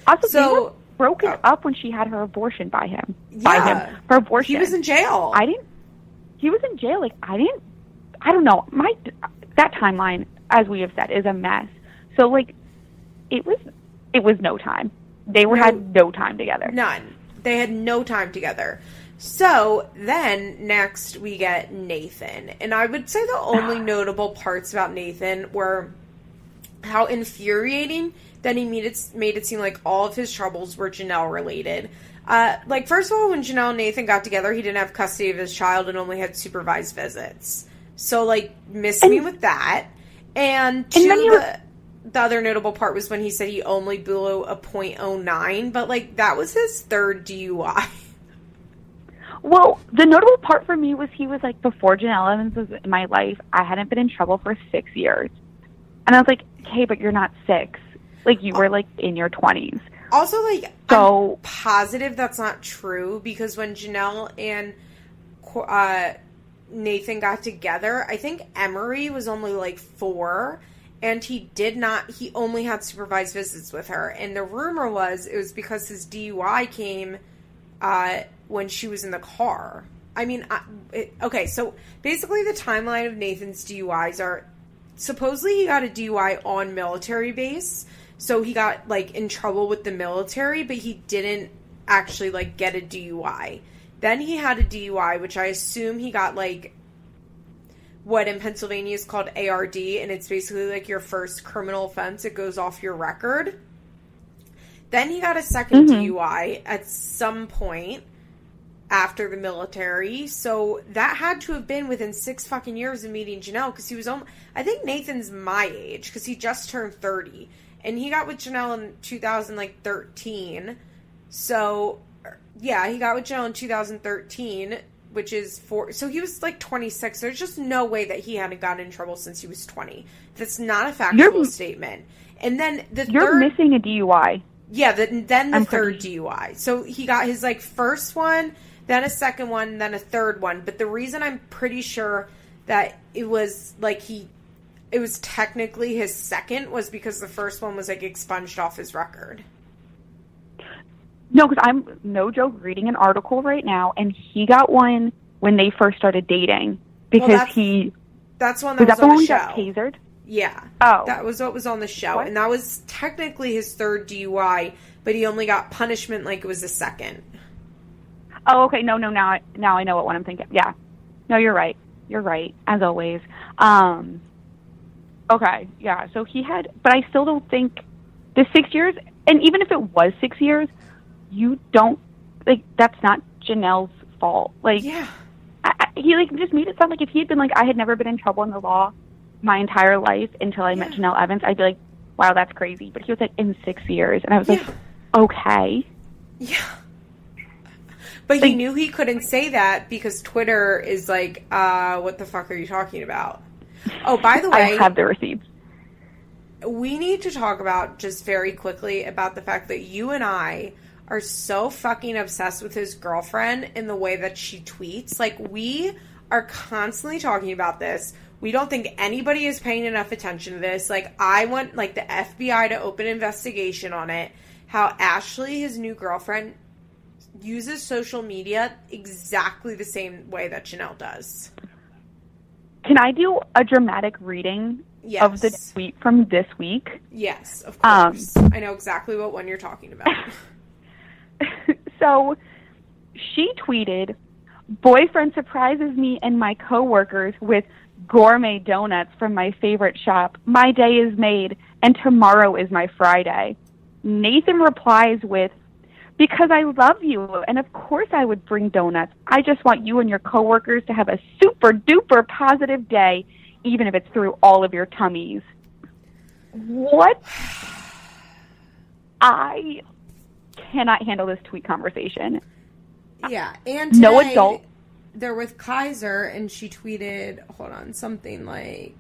Also, So- broken uh, up when she had her abortion by him. By him. Yeah. Her abortion. He was in jail. I didn't he was in jail. Like I didn't I don't know. My that timeline, as we have said, is a mess. So like it was it was no time. They were No. had no time together. None. They had no time together. So then next we get Nathan. And I would say the only notable parts about Nathan were how infuriating that he made it, made it seem like all of his troubles were Jenelle related. Uh, like, first of all, when Jenelle and Nathan got together, he didn't have custody of his child and only had supervised visits. So, like, miss me with that. And two, the, the other notable part was when he said he only blew a .09, but, like, that was his third DUI. Well, the notable part for me was he was like, before Jenelle Evans was in my life, I hadn't been in trouble for six years. And I was like, hey, but you're not six. Like, you were like in your 20s. Also, like, so I'm positive that's not true because when Jenelle and uh, Nathan got together, I think Emery was only like four and he did not he only had supervised visits with her and the rumor was it was because his dui came uh, when she was in the car i mean I, it, okay so basically the timeline of nathan's duis are supposedly he got a dui on military base so he got like in trouble with the military but he didn't actually like get a dui then he had a dui which i assume he got like what in Pennsylvania is called ARD, and it's basically like your first criminal offense. It goes off your record. Then he got a 2nd mm-hmm. DUI at some point after the military. So that had to have been within six fucking years of meeting Jenelle because he was almost, I think Nathan's my age because he just turned 30. And he got with Jenelle in 2013. So, yeah, he got with Jenelle in 2013 which is four. So he was like 26. There's just no way that he hadn't gotten in trouble since he was 20. That's not a factual you're, statement. And then the you're third, missing a DUI. Yeah, the, then the I'm third pretty... DUI. So he got his like first one, then a second one, then a third one. But the reason I'm pretty sure that it was like he, it was technically his second was because the first one was like expunged off his record. No, because I'm no joke reading an article right now, and he got one when they first started dating because well, that's, he. That's one that was, was that on the show. got tasered. Yeah. Oh, that was what was on the show, what? and that was technically his third DUI, but he only got punishment like it was the second. Oh, okay. No, no. Now, I, now I know what one I'm thinking. Yeah. No, you're right. You're right, as always. Um. Okay. Yeah. So he had, but I still don't think the six years, and even if it was six years, you don't like that's not Jenelle's fault. Like, yeah, I, I, he like just made it sound like if he had been like I had never been in trouble in the law my entire life until I yeah. met Jenelle Evans, I'd be like, wow, that's crazy. But he was like in six years, and I was yeah. like, okay, yeah. But like, he knew he couldn't say that because Twitter is like, uh, what the fuck are you talking about? Oh, by the way, I have the receipts. We need to talk about just very quickly about the fact that you and I are so fucking obsessed with his girlfriend in the way that she tweets. Like, we are constantly talking about this. We don't think anybody is paying enough attention to this. Like, I want, like, the FBI to open investigation on it. How Ashley, his new girlfriend, uses social media exactly the same way that Jenelle does. Can I do a dramatic reading yes. of the tweet from this week? Yes, of course. Um, I know exactly what one you're talking about. so she tweeted, Boyfriend surprises me and my coworkers with gourmet donuts from my favorite shop. My day is made, and tomorrow is my Friday. Nathan replies with, Because I love you, and of course I would bring donuts. I just want you and your coworkers to have a super duper positive day, even if it's through all of your tummies. What? I cannot handle this tweet conversation. Yeah, and no adult. They're with Kaiser, and she tweeted, "Hold on, something like."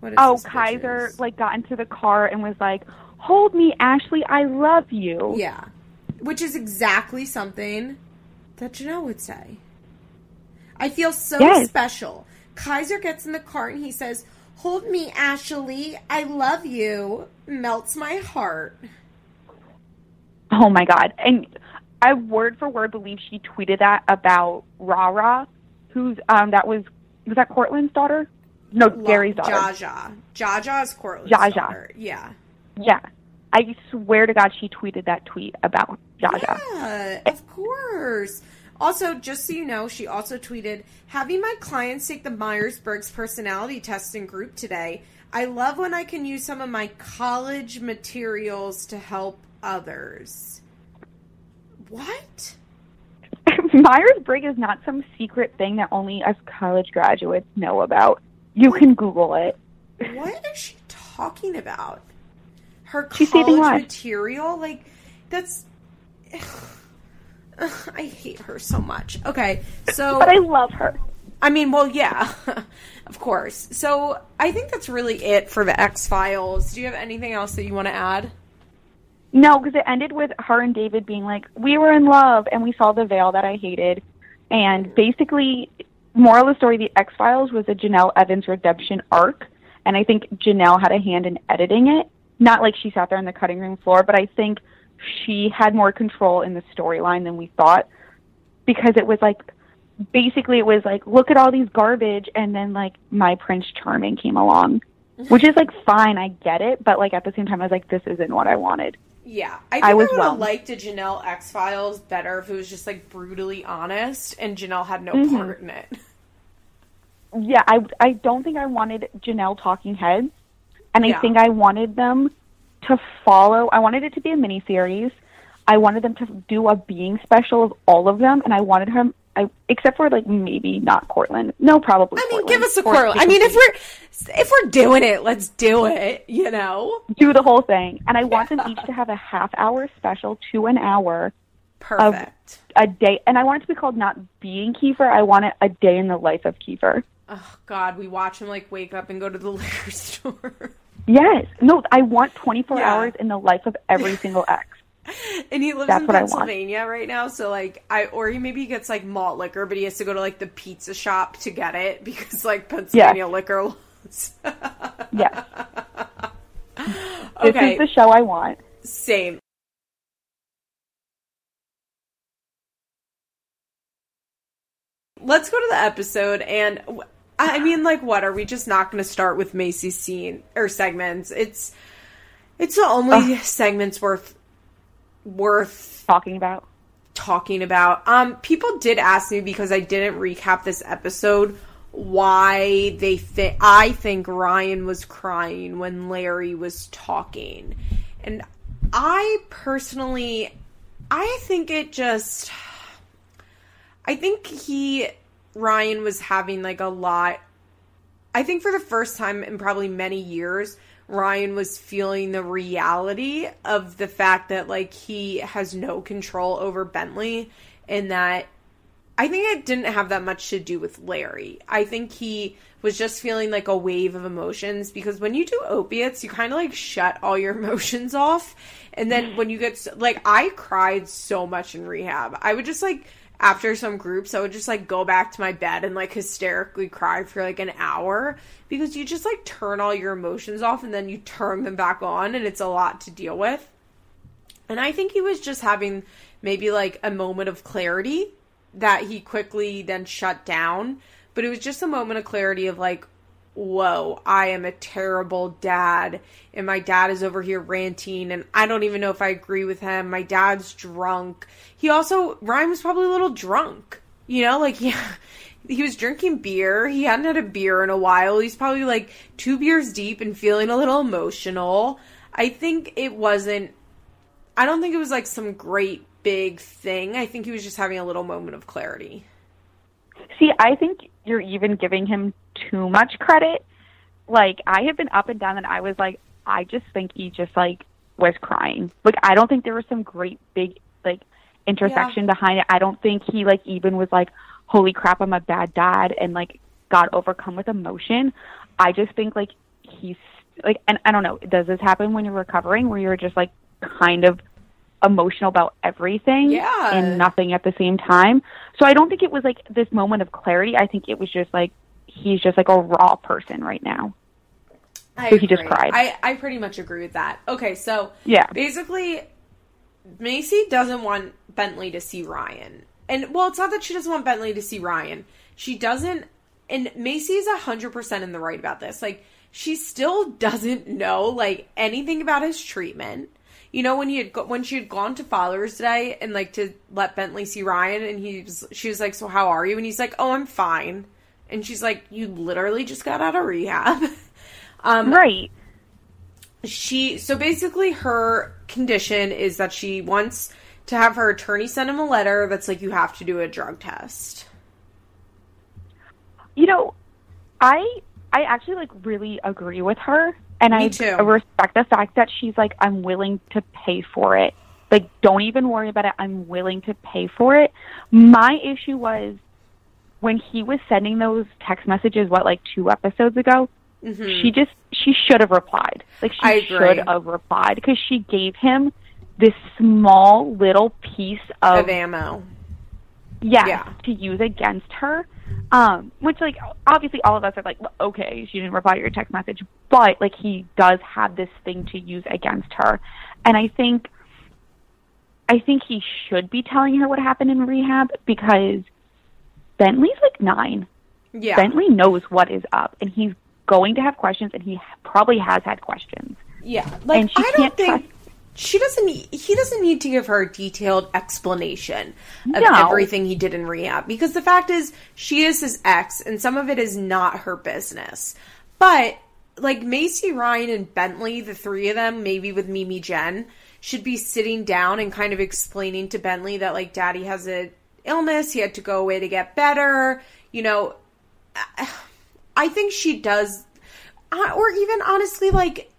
What is oh, Kaiser like got into the car and was like, "Hold me, Ashley, I love you." Yeah, which is exactly something that Jenelle would say. I feel so yes. special. Kaiser gets in the car and he says, "Hold me, Ashley, I love you." Melts my heart. Oh my god! And I word for word believe she tweeted that about Rara, who's um that was was that Courtland's daughter? No, Gary's daughter. Jaja. Jaja is Courtland's Jaja. daughter. Yeah. Yeah. I swear to God, she tweeted that tweet about Jaja. Yeah, of course. Also, just so you know, she also tweeted, having my clients take the Myers Briggs personality test in group today. I love when I can use some of my college materials to help others. What? Myers Briggs is not some secret thing that only us college graduates know about. You can Google it. What is she talking about? Her She's college material? Like, that's. I hate her so much. Okay, so. But I love her. I mean, well, yeah, of course. So I think that's really it for the X Files. Do you have anything else that you want to add? No, because it ended with her and David being like, "We were in love, and we saw the veil that I hated." And basically, moral of the story: the X Files was a Jenelle Evans redemption arc, and I think Jenelle had a hand in editing it. Not like she sat there on the cutting room floor, but I think she had more control in the storyline than we thought, because it was like, basically, it was like, look at all these garbage, and then like my Prince Charming came along. Which is like fine, I get it, but like at the same time, I was like, this isn't what I wanted. Yeah, I think I I, was would have liked a Jenelle X Files better if it was just like brutally honest and Jenelle had no Mhm. part in it. yeah, I I don't think I wanted Jenelle talking heads, and Yeah. I think I wanted them to follow. I wanted it to be a mini series. I wanted them to do a being special of all of them, and I wanted him. I except for like maybe not Courtland. No, probably. I mean, Courtland. give us a quarrel. I mean, if we're if we're doing it, let's do it. You know, do the whole thing, and I want them each to have a half hour special to an hour perfect. a day, and I want it to be called not being Keifer. I want it a day in the life of Keifer. oh God, we watch him like wake up and go to the liquor store. Yes, no, I want twenty four Yeah. hours in the life of every single ex. and he lives That's in what I want. Pennsylvania right now, so like I or he maybe gets like malt liquor, but he has to go to like the pizza shop to get it because like Pennsylvania liquor laws. Yes. This okay, is the show I want. same. Let's go to the episode and I mean like what are we just not going to start with Maci's scene or segments? It's it's the only segments worth worth Talking about. talking about. Um, people did ask me because I didn't recap this episode why they think I think Ryan was crying when Larry was talking, and I personally, I think it just, I think he Ryan was having like a lot. I think for the first time in probably many years, Ryan was feeling the reality of the fact that like he has no control over Bentley and that I think it didn't have that much to do with Larry. I think he was just feeling like a wave of emotions because when you do opiates, you kind of like shut all your emotions off. And then when you get like, I cried so much in rehab. I would just like, after some groups, I would just like go back to my bed and like hysterically cry for like an hour because you just like turn all your emotions off and then you turn them back on and it's a lot to deal with. And I think he was just having maybe like a moment of clarity that he quickly then shut down. But it was just a moment of clarity of like, whoa, I am a terrible dad. And my dad is over here ranting. And I don't even know if I agree with him. My dad's drunk. He also, Ryan was probably a little drunk. You know, like, yeah. He was drinking beer. He hadn't had a beer in a while. He's probably like two beers deep and feeling a little emotional. I think it wasn't I don't think it was like some great big thing. I think he was just having a little moment of clarity. See, I think you're even giving him too much credit. Like, I have been up and down, and I was like, I just think he just like was crying. Like, I don't think there was some great big like intersection behind it. I don't think he like even was like, holy crap, I'm a bad dad, and like got overcome with emotion. I just think like he's like, and I don't know, does this happen when you're recovering, where you're just like kind of emotional about everything Yeah. and nothing at the same time. So I don't think it was like this moment of clarity. I think it was just like he's just like a raw person right now. I So he just cried. I, I pretty much agree with that. Okay, so Yeah. basically, Maci doesn't want Bentley to see Ryan. And, well, it's not that she doesn't want Bentley to see Ryan. She doesn't, and Maci's 100% in the right about this. Like, she still doesn't know, like, anything about his treatment. You know when he had go- when she had gone to Father's Day and like to let Bentley see Ryan, and he was she was like, "So how are you?" And he's like, "Oh, I'm fine." And she's like, "You literally just got out of rehab." um, right. She so basically her condition is that she wants to have her attorney send him a letter that's like you have to do a drug test. You know, I I actually like really agree with her and Me I too. respect the fact that she's like I'm willing to pay for it. Like don't even worry about it. I'm willing to pay for it. My issue was when he was sending those text messages what like 2 episodes ago. Mm-hmm. She just she should have replied. Like she should have replied because she gave him this small little piece of, of ammo. Yeah, yeah, to use against her. Um, which like obviously all of us are like, okay, she didn't reply to your text message, but like he does have this thing to use against her, and I think, I think he should be telling her what happened in rehab because Bentley's like nine. Yeah, Bentley knows what is up, and he's going to have questions, and he probably has had questions. Yeah, like I don't think. She doesn't he doesn't need to give her a detailed explanation of no. everything he did in rehab. Because the fact is she is his ex and some of it is not her business. But like maci ryan and bentley the three of them maybe with mimi jen should be sitting down and kind of explaining to bentley that like daddy has a illness he had to go away to get better you know. I think she does uh, or even honestly like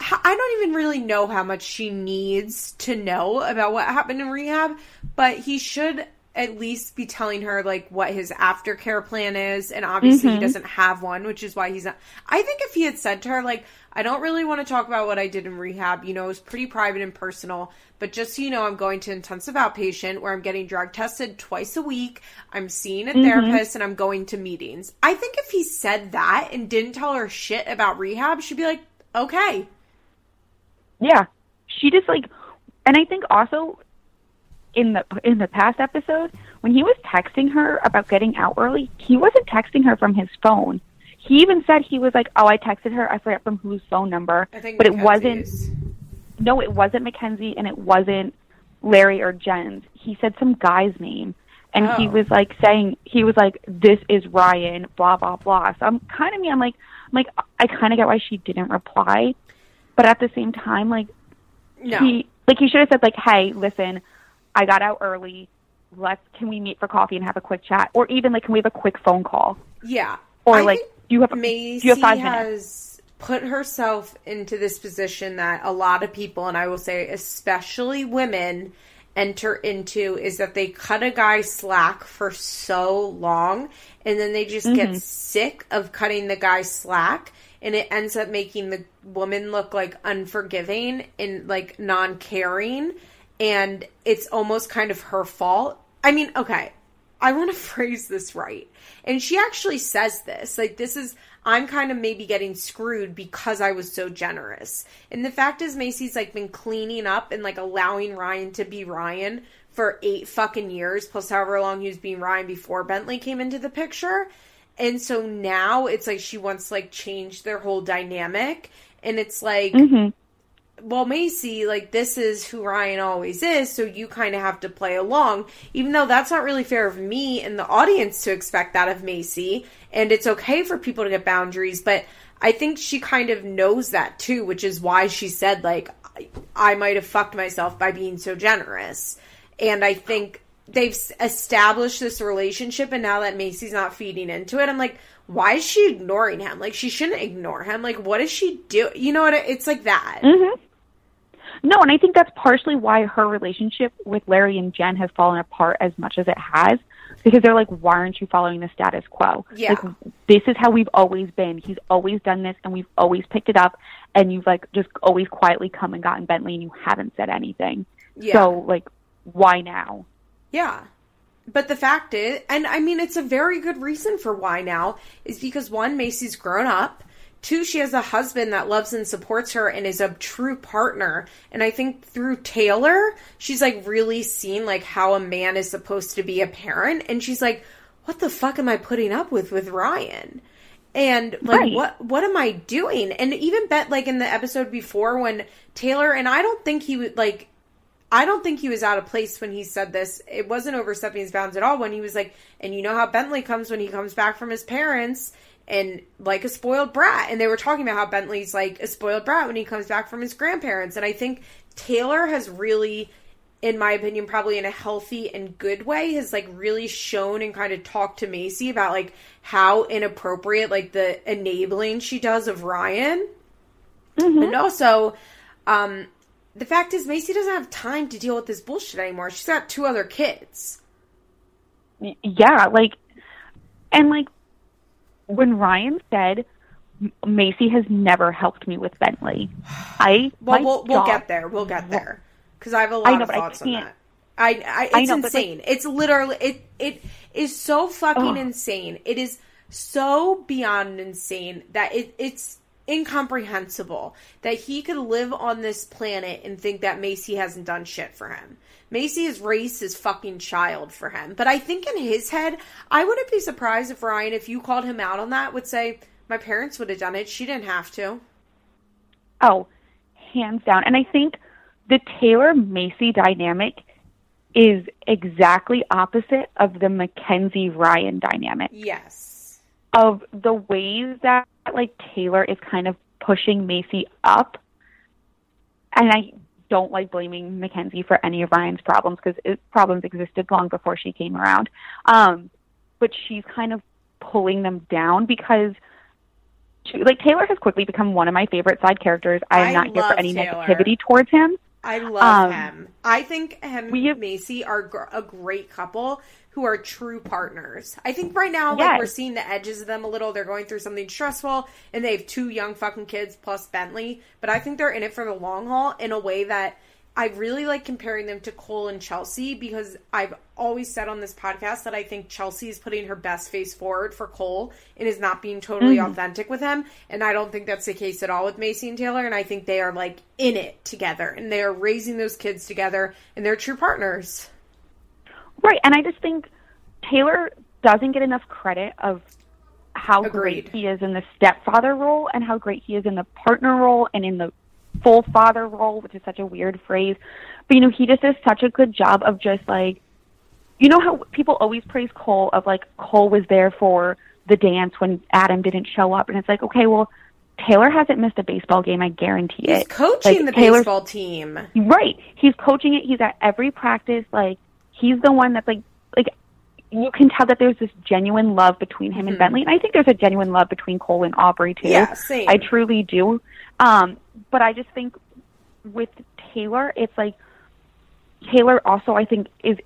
I don't even really know how much she needs to know about what happened in rehab, but he should at least be telling her like what his aftercare plan is and obviously mm-hmm. he doesn't have one which is why he's not i think if he had said to her like i don't really want to talk about what i did in rehab you know it was pretty private and personal but just so you know i'm going to intensive outpatient where i'm getting drug tested twice a week i'm seeing a mm-hmm. therapist and i'm going to meetings i think if he said that and didn't tell her shit about rehab she'd be like okay yeah, she just like, and I think also in the in the past episode when he was texting her about getting out early, he wasn't texting her from his phone. He even said he was like, "Oh, I texted her. I forget from whose phone number." I think but Mackenzie's. it wasn't. No, it wasn't Mackenzie, and it wasn't Larry or Jen's. He said some guy's name, and oh. he was like saying he was like, "This is Ryan." Blah blah blah. So I'm kind of me. I'm like, I'm like, I kind of get why she didn't reply but at the same time, like no. he like he should have said like, "Hey, listen, I got out early. Let's can we meet for coffee and have a quick chat, or even like can we have a quick phone call?" Yeah. Or I like, do you have Maci do you have five has minutes? put herself into this position that a lot of people, and I will say especially women, enter into is that they cut a guy slack for so long and then they just mm-hmm. get sick of cutting the guy slack and it ends up making the woman look like unforgiving and like non-caring and it's almost kind of her fault. I mean, okay, I want to phrase this right. And she actually says this. Like this is I'm kind of maybe getting screwed because I was so generous. And the fact is Maci's like been cleaning up and like allowing Ryan to be Ryan for 8 fucking years plus however long he was being Ryan before Bentley came into the picture. And so now it's like she wants to like change their whole dynamic. And it's like, mm-hmm. well, Maci, like this is who Ryan always is. So you kind of have to play along, even though that's not really fair of me and the audience to expect that of Maci. And it's okay for people to get boundaries. But I think she kind of knows that too, which is why she said, like, I might have fucked myself by being so generous. And I think they've established this relationship and now that Maci's not feeding into it, I'm like, why is she ignoring him? Like she shouldn't ignore him. Like what does she do? You know what? It's like that. Mm-hmm. No, and I think that's partially why her relationship with Larry and Jen has fallen apart as much as it has. Because they're like, why aren't you following the status quo? Yeah. Like, this is how we've always been. He's always done this, and we've always picked it up. And you've like just always quietly come and gotten Bentley, and you haven't said anything. Yeah. So like, why now? Yeah. But the fact is, and I mean, it's a very good reason for why now, is because one, Maci's grown up. Two, she has a husband that loves and supports her and is a true partner. And I think through Taylor, she's like really seen like how a man is supposed to be a parent. And she's like, what the fuck am I putting up with with Ryan? And like Right. what what am I doing? And even bet like in the episode before when Taylor and I don't think he would like I don't think he was out of place when he said this. It wasn't overstepping his bounds at all when he was like, and you know how Bentley comes when he comes back from his parents and like a spoiled brat. And they were talking about how Bentley's like a spoiled brat when he comes back from his grandparents. And I think Taylor has really, in my opinion, probably in a healthy and good way, has like really shown and kind of talked to Maci about like how inappropriate like the enabling she does of Ryan. And also, um, the fact is, Maci doesn't have time to deal with this bullshit anymore. She's got two other kids. Yeah, like, and like when Ryan said Maci has never helped me with Bentley, I Well, we'll we'll get there. We'll get there because I have a lot know, of thoughts on that. I, I it's I know, but, like- insane. it's literally it it is so fucking Ugh. insane. It is so beyond insane that it it's incomprehensible that he could live on this planet and think that Maci hasn't done shit for him. Maci has raised his fucking child for him. But I think in his head, I wouldn't be surprised if Ryan, if you called him out on that, would say, My parents would have done it. She didn't have to. Oh, hands down. And I think the Taylor Maci dynamic is exactly opposite of the Mackenzie Ryan dynamic. Yes. Of the ways that like Taylor is kind of pushing Maci up. And I don't like blaming Mackenzie for any of Ryan's problems because problems existed long before she came around. Um, but she's kind of pulling them down because she, like Taylor has quickly become one of my favorite side characters. I am I not here for any Taylor. negativity towards him. I love Um, him. I think him we and Maci are gr- a great couple who are true partners. I think right now, like we're seeing the edges of them a little. They're going through something stressful, and they have two young fucking kids plus Bentley. But I think they're in it for the long haul in a way that I really like comparing them to Cole and Chelsea because I've always said on this podcast that I think Chelsea is putting her best face forward for Cole and is not being totally mm-hmm. authentic with him. And I don't think that's the case at all with Maci and Taylor. And I think they are like in it together and they are raising those kids together and they're true partners. Right, and I just think Taylor doesn't get enough credit of how Agreed. great he is in the stepfather role and how great he is in the partner role and in the full father role, which is such a weird phrase. But you know, he just does such a good job of just like you know how people always praise Cole of like Cole was there for the dance when Adam didn't show up and it's like, okay, well Taylor hasn't missed a baseball game, I guarantee He's it. coaching Like, the Taylor's- baseball team. Right. He's coaching it. He's at every practice. Like he's the one that's like like you can tell that there's this genuine love between him and Bentley. And I think there's a genuine love between Cole and Aubrey too. Mm-hmm. Yeah, same. I truly do. Um, but I just think with Taylor, it's like Taylor also I think is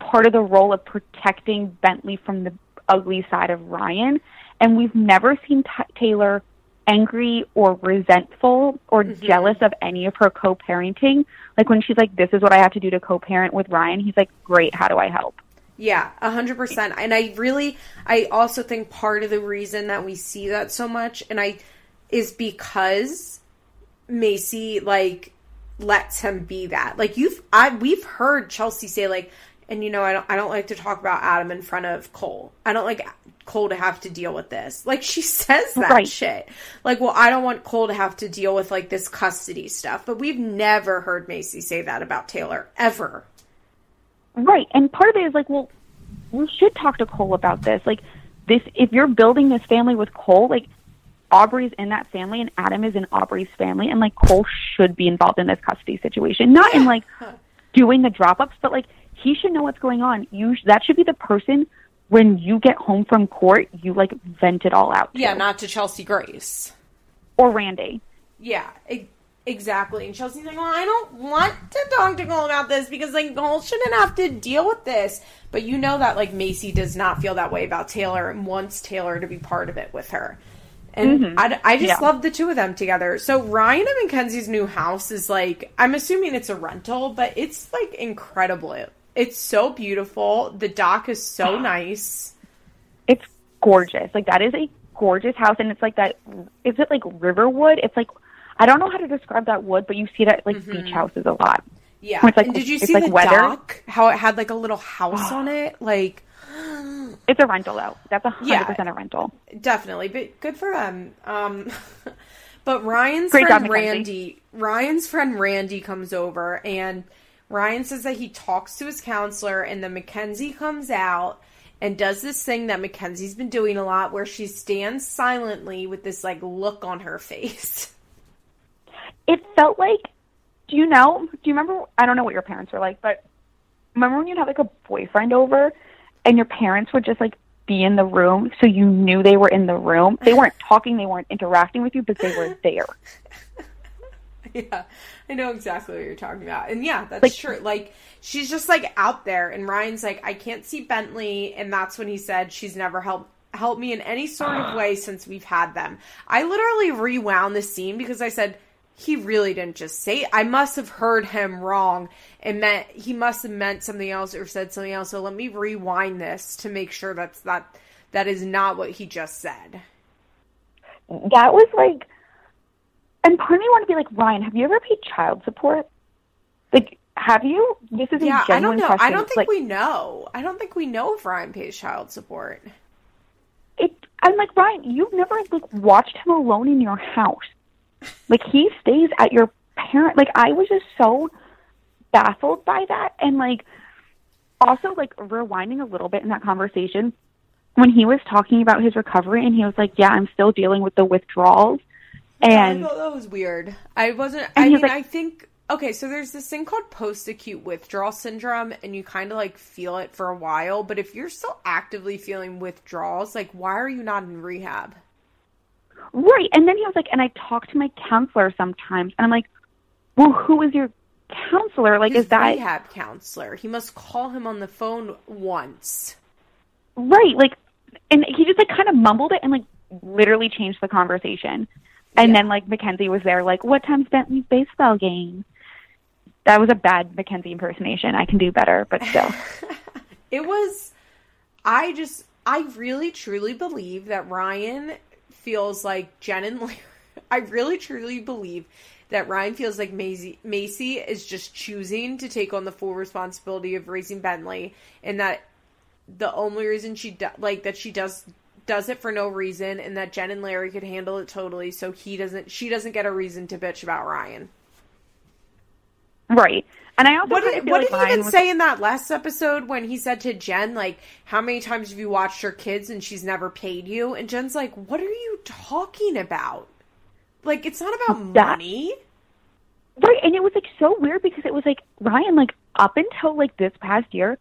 part of the role of protecting Bentley from the ugly side of Ryan. And we've never seen Ta Taylor angry or resentful or Mm-hmm. jealous of any of her co-parenting. Like when she's like, "This is what I have to do to co-parent with Ryan," he's like, "Great, how do I help?" Yeah, a hundred percent. And I really, I also think part of the reason that we see that so much, and I, is because Maci like lets him be that. Like you've, I we've heard Chelsea say like, and you know, I don't, I don't like to talk about Adam in front of Cole. I don't like Cole to have to deal with this. Like she says that Right. shit. Like, well, I don't want Cole to have to deal with like this custody stuff. But we've never heard Maci say that about Taylor ever. Right. And part of it is like, well, we should talk to Cole about this. Like this if you're building this family with Cole, like Aubrey's in that family and Adam is in Aubrey's family and like Cole should be involved in this custody situation. Not in like doing the drop ups, but like he should know what's going on. You sh- that should be the person when you get home from court, you like vent it all out. to. Yeah, not to Chelsea Grace. or Randy. Yeah, e- exactly. And Chelsea's like, well, I don't want to talk to Cole about this because like Cole shouldn't have to deal with this. But you know that like Maci does not feel that way about Taylor and wants Taylor to be part of it with her. And mm-hmm. I, I just Yeah. love the two of them together. So Ryan and Mackenzie's new house is like, I'm assuming it's a rental, but it's like incredible. It, it's so beautiful. The dock is so nice. It's gorgeous. Like that is a gorgeous house, and it's like that. Is it like Riverwood? It's like I don't know how to describe that wood, but you see that at, like mm-hmm. beach houses a lot. Yeah. It's like- and did you see like the weather. dock? How it had like a little house on it? Like, It's a rental though. That's a hundred percent a rental. Definitely, but good for them. Um, but Ryan's Great friend job, Randy, Ryan's friend Randy comes over, and Ryan says that he talks to his counselor, and then Mackenzie comes out and does this thing that Mackenzie's been doing a lot, where she stands silently with this like look on her face. It felt like. Do you know? Do you remember? I don't know what your parents were like, but remember when you'd have like a boyfriend over, and your parents would just like be in the room, so you knew they were in the room. They weren't talking, they weren't interacting with you, but they were there. yeah, I know exactly what you're talking about. And yeah, that's Like- true. Like she's just like out there and Ryan's like I can't see Bentley and that's when he said she's never helped helped me in any sort of way since we've had them. I literally rewound the scene because I said he really didn't just say I must have heard him wrong and meant he must have meant something else or said something else. So let me rewind this to make sure that's that that is not what he just said. That was like, and part of me want to be like, Ryan, have you ever paid child support? Like, have you? This is a Yeah, I don't know. question. I don't think like, we know. I don't think we know if Ryan pays child support. it I'm like Ryan, you've never like watched him alone in your house. Like he stays at your parent like I was just so baffled by that and like also like rewinding a little bit in that conversation when he was talking about his recovery and he was like, Yeah, I'm still dealing with the withdrawals and I thought that was weird. I wasn't. I mean, like- I think okay. So there's this thing called post-acute withdrawal syndrome, and you kind of like feel it for a while. But if you're still actively feeling withdrawals, like why are you not in rehab? Right. And then he was like, and I talk to my counselor sometimes. And I'm like, well, who is your counselor? Like, His is that rehab counselor? He must call him on the phone once. right? Like, and he just like kind of mumbled it and like literally changed the conversation. And Yeah. then like Mackenzie was there, like, what time's Bentley's baseball game? That was a bad Mackenzie impersonation. I can do better, but still. It was. I just. I really truly believe that Ryan feels like Jen and Larry. I really truly believe that Ryan feels like Maci, Maci is just choosing to take on the full responsibility of raising Bentley, and that the only reason she do, like that she does does it for no reason, and that Jen and Larry could handle it totally, so he doesn't. She doesn't get a reason to bitch about Ryan. right. And I also What did, what like did he even was say in that last episode when he said to Jen, like, how many times have you watched your kids and she's never paid you? And Jen's like, what are you talking about? Like, it's not about That- money. Right, and it was like so weird because it was like Ryan, like up until like this past year,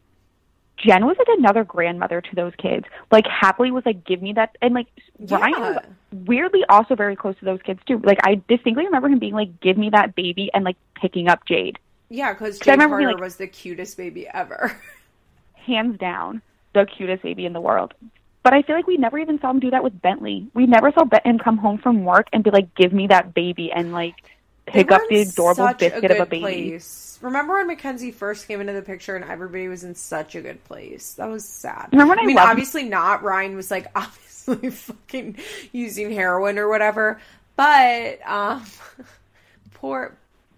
Jen was like another grandmother to those kids. Like happily was like, give me that, and like Ryan was weirdly also very close to those kids too. Like I distinctly remember him being like, give me that baby, and like picking up Jayde, Yeah, because I Jayde Carter being like- was the cutest baby ever. hands down the cutest baby in the world. But I feel like we never even saw him do that with Bentley. We never saw Bentley come home from work and be like, give me that baby, and like pick up the adorable biscuit of a baby. Place. Remember when Mackenzie first came into the picture and everybody was in such a good place? That was sad. Remember when I mean, loved- obviously not. Ryan was like obviously fucking using heroin or whatever, but um, poor.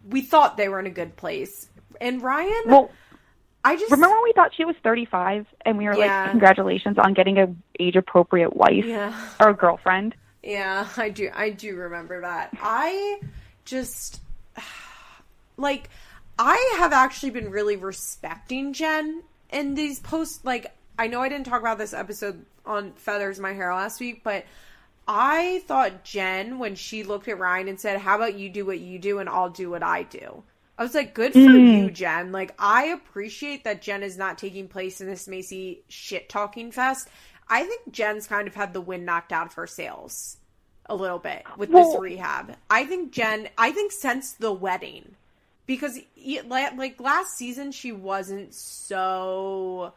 We thought they were in a good place, and Ryan. Well, I just Remember when we thought she was 35 and we were Yeah. like, congratulations on getting a age appropriate wife Yeah. or girlfriend? Yeah, I do. I do remember that. I just like I have actually been really respecting Jen in these posts. Like, I know I didn't talk about this episode on Feathers My Hair last week, but I thought Jen when she looked at Ryan and said, "How about you do what you do and I'll do what I do." I was like, "Good for you, mm. Jen." Like, I appreciate that Jen is not taking place in this Maci shit talking fest. I think Jen's kind of had the wind knocked out of her sails a little bit with this rehab. I think Jen, I think since the wedding, because like last season she wasn't so.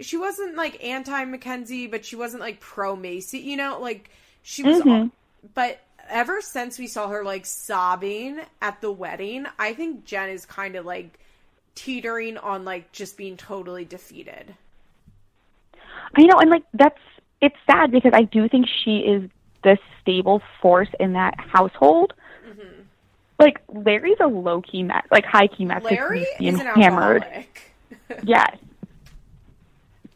She wasn't like anti Mackenzie, but she wasn't like pro Maci. You know, like she was. Mhm. But ever since we saw her like sobbing at the wedding, I think Jen is kind of like teetering on like just being totally defeated. I know, and like that's it's sad because I do think she is the stable force in that household. Mm-hmm. Like Larry's a low key mess, like high key mess. Larry is an hammered. Yes.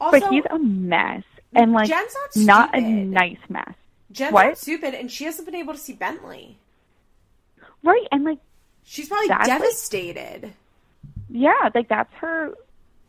Also, but he's a mess and like Jen's not not a nice mess. Jen's what? not stupid, and she hasn't been able to see Bentley. Right, and like She's probably That's like- devastated. yeah, like that's her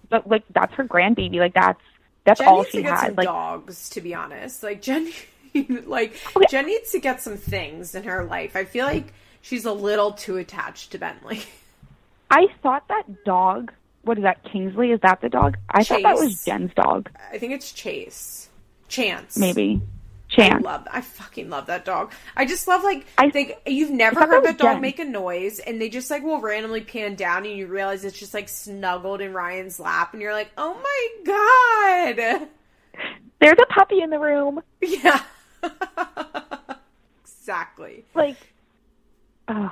but like that's her grandbaby. Like that's that's Jen all she had. Like dogs, to be honest. Like Jen, like Okay. Jen needs to get some things in her life. I feel like she's a little too attached to Bentley. I thought that dog what is that, Kingsley? Is that the dog? I thought that was Jen's dog, I think it's Chase, Chance, maybe. I Chance. love. I fucking love that dog. I just love like I- think You've never heard that that dog Jen. make a noise, and they just like will randomly pan down, and you realize it's just like snuggled in Ryan's lap, and you're like, oh my god, There's a puppy in the room. yeah, exactly. Like ugh,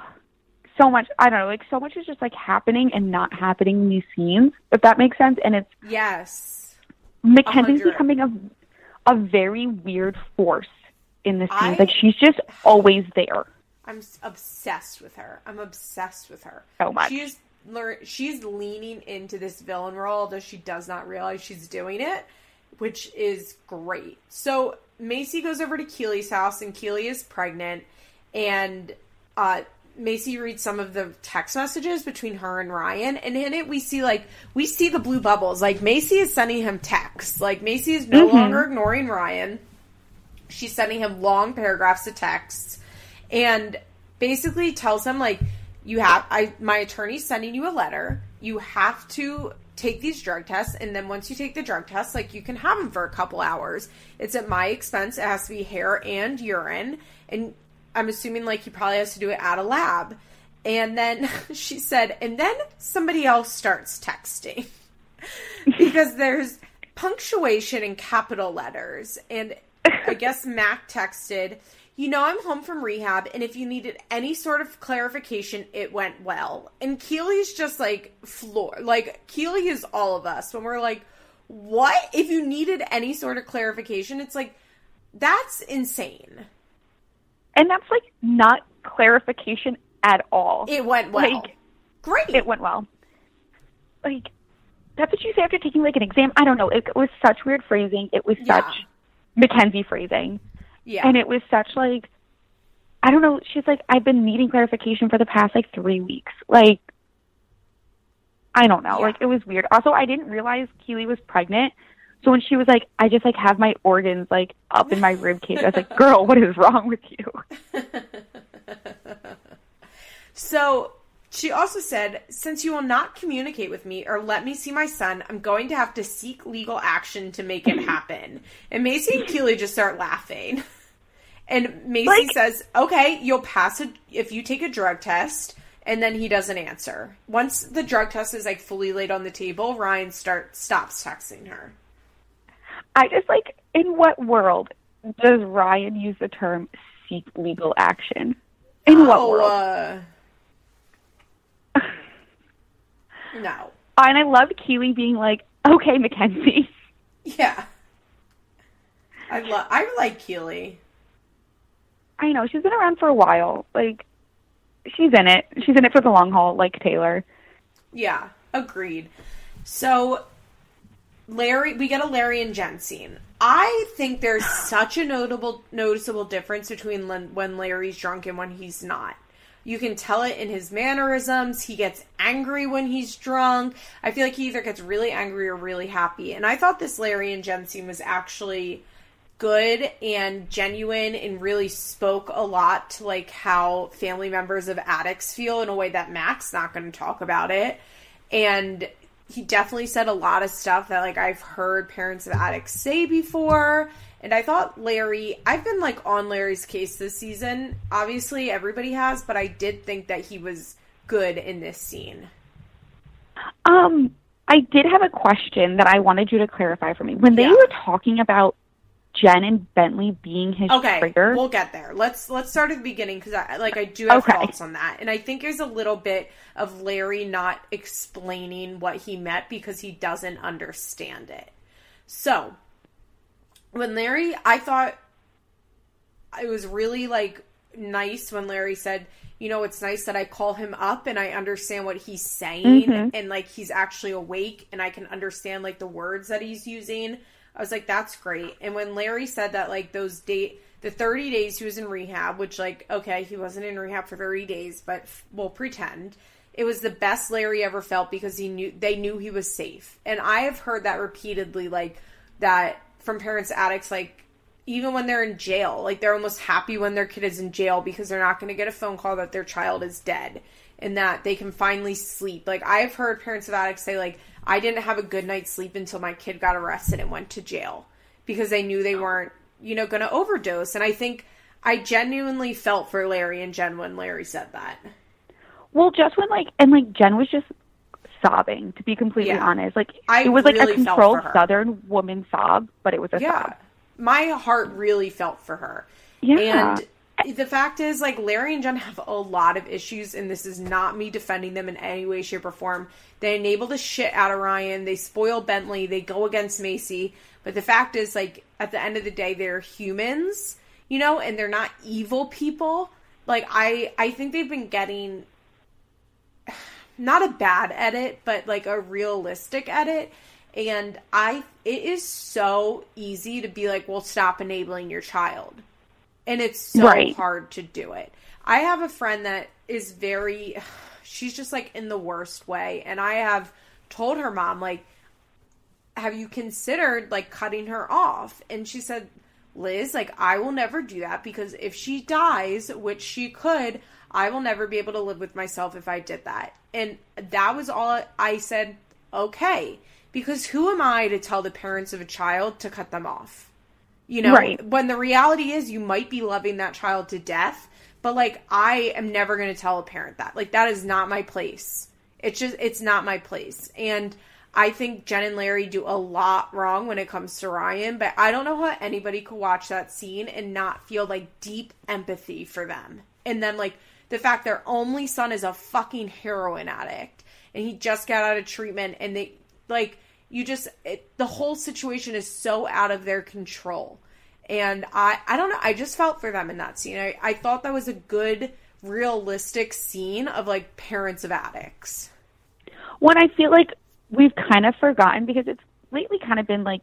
so much I don't know, like so much is just like happening and not happening in these scenes, if that makes sense. And it's Yes, Mackenzie's hundred. becoming a a very weird force in the I- Like she's just always there. I'm obsessed with her. I'm obsessed with her So much. She's learn. She's leaning into this villain role, although she does not realize she's doing it, which is great. So Maci goes over to Keely's house, and Keely is pregnant, and uh, Maci reads some of the text messages between her and Ryan, and in it we see like we see the blue bubbles. Like Maci is sending him texts. Like Maci is no mm-hmm. longer ignoring Ryan. She's sending him long paragraphs of texts and basically tells him like you have I my attorney's sending you a letter. You have to take these drug tests and then once you take the drug tests like you can have them for a couple hours. It's at my expense. It has to be hair and urine and I'm assuming like he probably has to do it at a lab. And then she said and then somebody else starts texting because there's punctuation in capital letters and I guess Mac texted, you know, I'm home from rehab, and if you needed any sort of clarification, it went well. And Keely's just like floor. Like, Keely is all of us when we're like, what? If you needed any sort of clarification, it's like, that's insane. And that's like not clarification at all. It went well. Like, Great. it went well. Like that's what you say after taking like an exam. I don't know. It, was such weird phrasing. It was Yeah. such Mackenzie phrasing, yeah. and it was such like I don't know. She's like I've been needing clarification for the past like three weeks. Like I don't know. Yeah. Like it was weird. Also, I didn't realize Keely was pregnant. So when she was like, I just like have my organs like up in my rib cage. I was like, girl, what is wrong with you? So she also said, since you will not communicate with me or let me see my son, I'm going to have to seek legal action to make it happen. and Maci and Keely just start laughing. And Maci Like- says, okay, you'll pass it if you take a drug test. And then he doesn't answer. Once the drug test is like fully laid on the table, Ryan start stops texting her. I just like, in what world does Ryan use the term seek legal action? In what Oh, world? uh, no. and I love Keely being like, okay, Mackenzie. Yeah. I love. I like Keely. I know, she's been around for a while. Like, she's in it. She's in it for the long haul, like Taylor. Yeah, agreed. So Larry, we get a Larry and Jen scene. I think there's such a notable, noticeable difference between when, Larry's drunk and when he's not. You can tell it in his mannerisms. He gets angry when he's drunk. I feel like he either gets really angry or really happy. And I thought this Larry and Jen scene was actually good and genuine and really spoke a lot to like how family members of addicts feel in a way that Mac's not going to talk about it. And he definitely said a lot of stuff that like I've heard parents of addicts say before. And I thought Larry, I've been like on Larry's case this season. Obviously, everybody has, but I did think that he was good in this scene. Um, I did have a question that I wanted you to clarify for me. When they Yeah. were talking about Jen and Bentley being his Okay, trigger, we'll get there. Let's let's start at the beginning because I like I do have Okay. thoughts on that, and I think there's a little bit of Larry not explaining what he meant because he doesn't understand it. So when Larry, I thought it was really like nice when Larry said, you know, it's nice that I call him up and I understand what he's saying Mhm. and like he's actually awake and I can understand like the words that he's using. I was like, that's great. And when Larry said that, like those date, the 30 days he was in rehab, which like, okay, he wasn't in rehab for 30 days, but we'll pretend. It was the best Larry ever felt because he knew they knew he was safe. And I have heard that repeatedly, like that from parents addicts, like even when they're in jail, like they're almost happy when their kid is in jail because they're not going to get a phone call that their child is dead and that they can finally sleep. Like I've heard parents of addicts say like I didn't have a good night's sleep until my kid got arrested and went to jail because they knew they weren't, you know, going to overdose. And I think I genuinely felt for Larry and Jen when Larry said that. Well, just when like and like Jen was just sobbing. To be completely Yeah. honest, like I it was like a controlled. Southern woman sob, but it was a Yeah. sob. My heart really felt for her. Yeah. And the fact is, like, Larry and Jen have a lot of issues, and this is not me defending them in any way, shape, or form. They enable the shit out of Ryan. They spoil Bentley. They go against Maci. But the fact is, like, at the end of the day, they're humans, you know, and they're not evil people. Like, I, I think they've been getting not a bad edit, but like a realistic edit. And I, it is so easy to be like, well, stop enabling your child. And it's so Right. hard to do it. I have a friend that is very, she's just like in the worst way. And I have told her mom, like, have you considered like cutting her off? And she said, Liz, like, I will never do that because if she dies, which she could, I will never be able to live with myself if I did that. And that was all I said, okay. Because who am I to tell the parents of a child to cut them off? You know, Right. when the reality is you might be loving that child to death, but like, I am never going to tell a parent that. Like, that is not my place. It's just, it's not my place. And I think Jen and Larry do a lot wrong when it comes to Ryan, but I don't know how anybody could watch that scene and not feel like deep empathy for them. And then, like, the fact their only son is a fucking heroin addict and he just got out of treatment and they, like, you just, it, the whole situation is so out of their control. And I, I don't know, I just felt for them in that scene. I, I thought that was a good, realistic scene of like parents of addicts. When I feel like we've kind of forgotten because it's lately kind of been like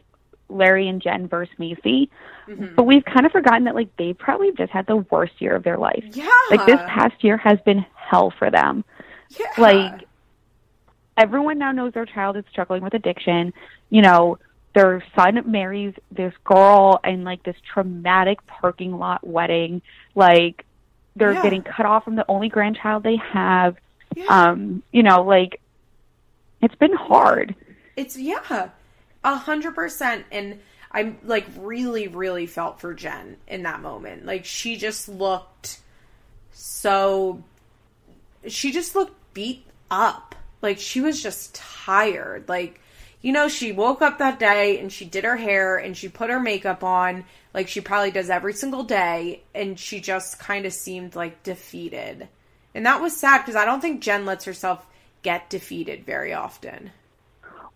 Larry and Jen versus Maci, Mm-hmm. but we've kind of forgotten that like they probably just had the worst year of their life. Yeah. Like this past year has been hell for them. Yeah. Like everyone now knows their child is struggling with addiction. You know, their son marries this girl in like this traumatic parking lot wedding. Like they're Yeah. getting cut off from the only grandchild they have. Yeah. Um, you know, like it's been hard. It's yeah, a hundred percent. And I'm like really, really felt for Jen in that moment. Like she just looked so. She just looked beat up. Like she was just tired. Like you know, she woke up that day and she did her hair and she put her makeup on, like she probably does every single day, and she just kind of seemed like defeated. And that was sad because I don't think Jen lets herself get defeated very often.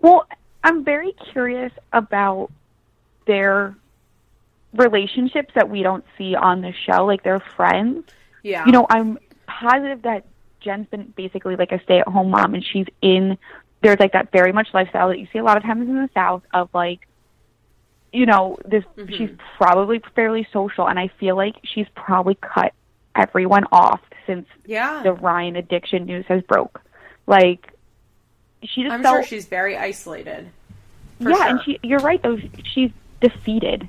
Well, I'm very curious about their relationships that we don't see on the show, like their friends. Yeah. You know, I'm positive that Jen's been basically like a stay at home mom and she's in there's like that very much lifestyle that you see a lot of times in the South of like you know, this Mm-hmm. she's probably fairly social and I feel like she's probably cut everyone off since yeah. the Ryan addiction news has broke. Like she just I'm felt sure she's very isolated. yeah, and she you're right though. She's defeated.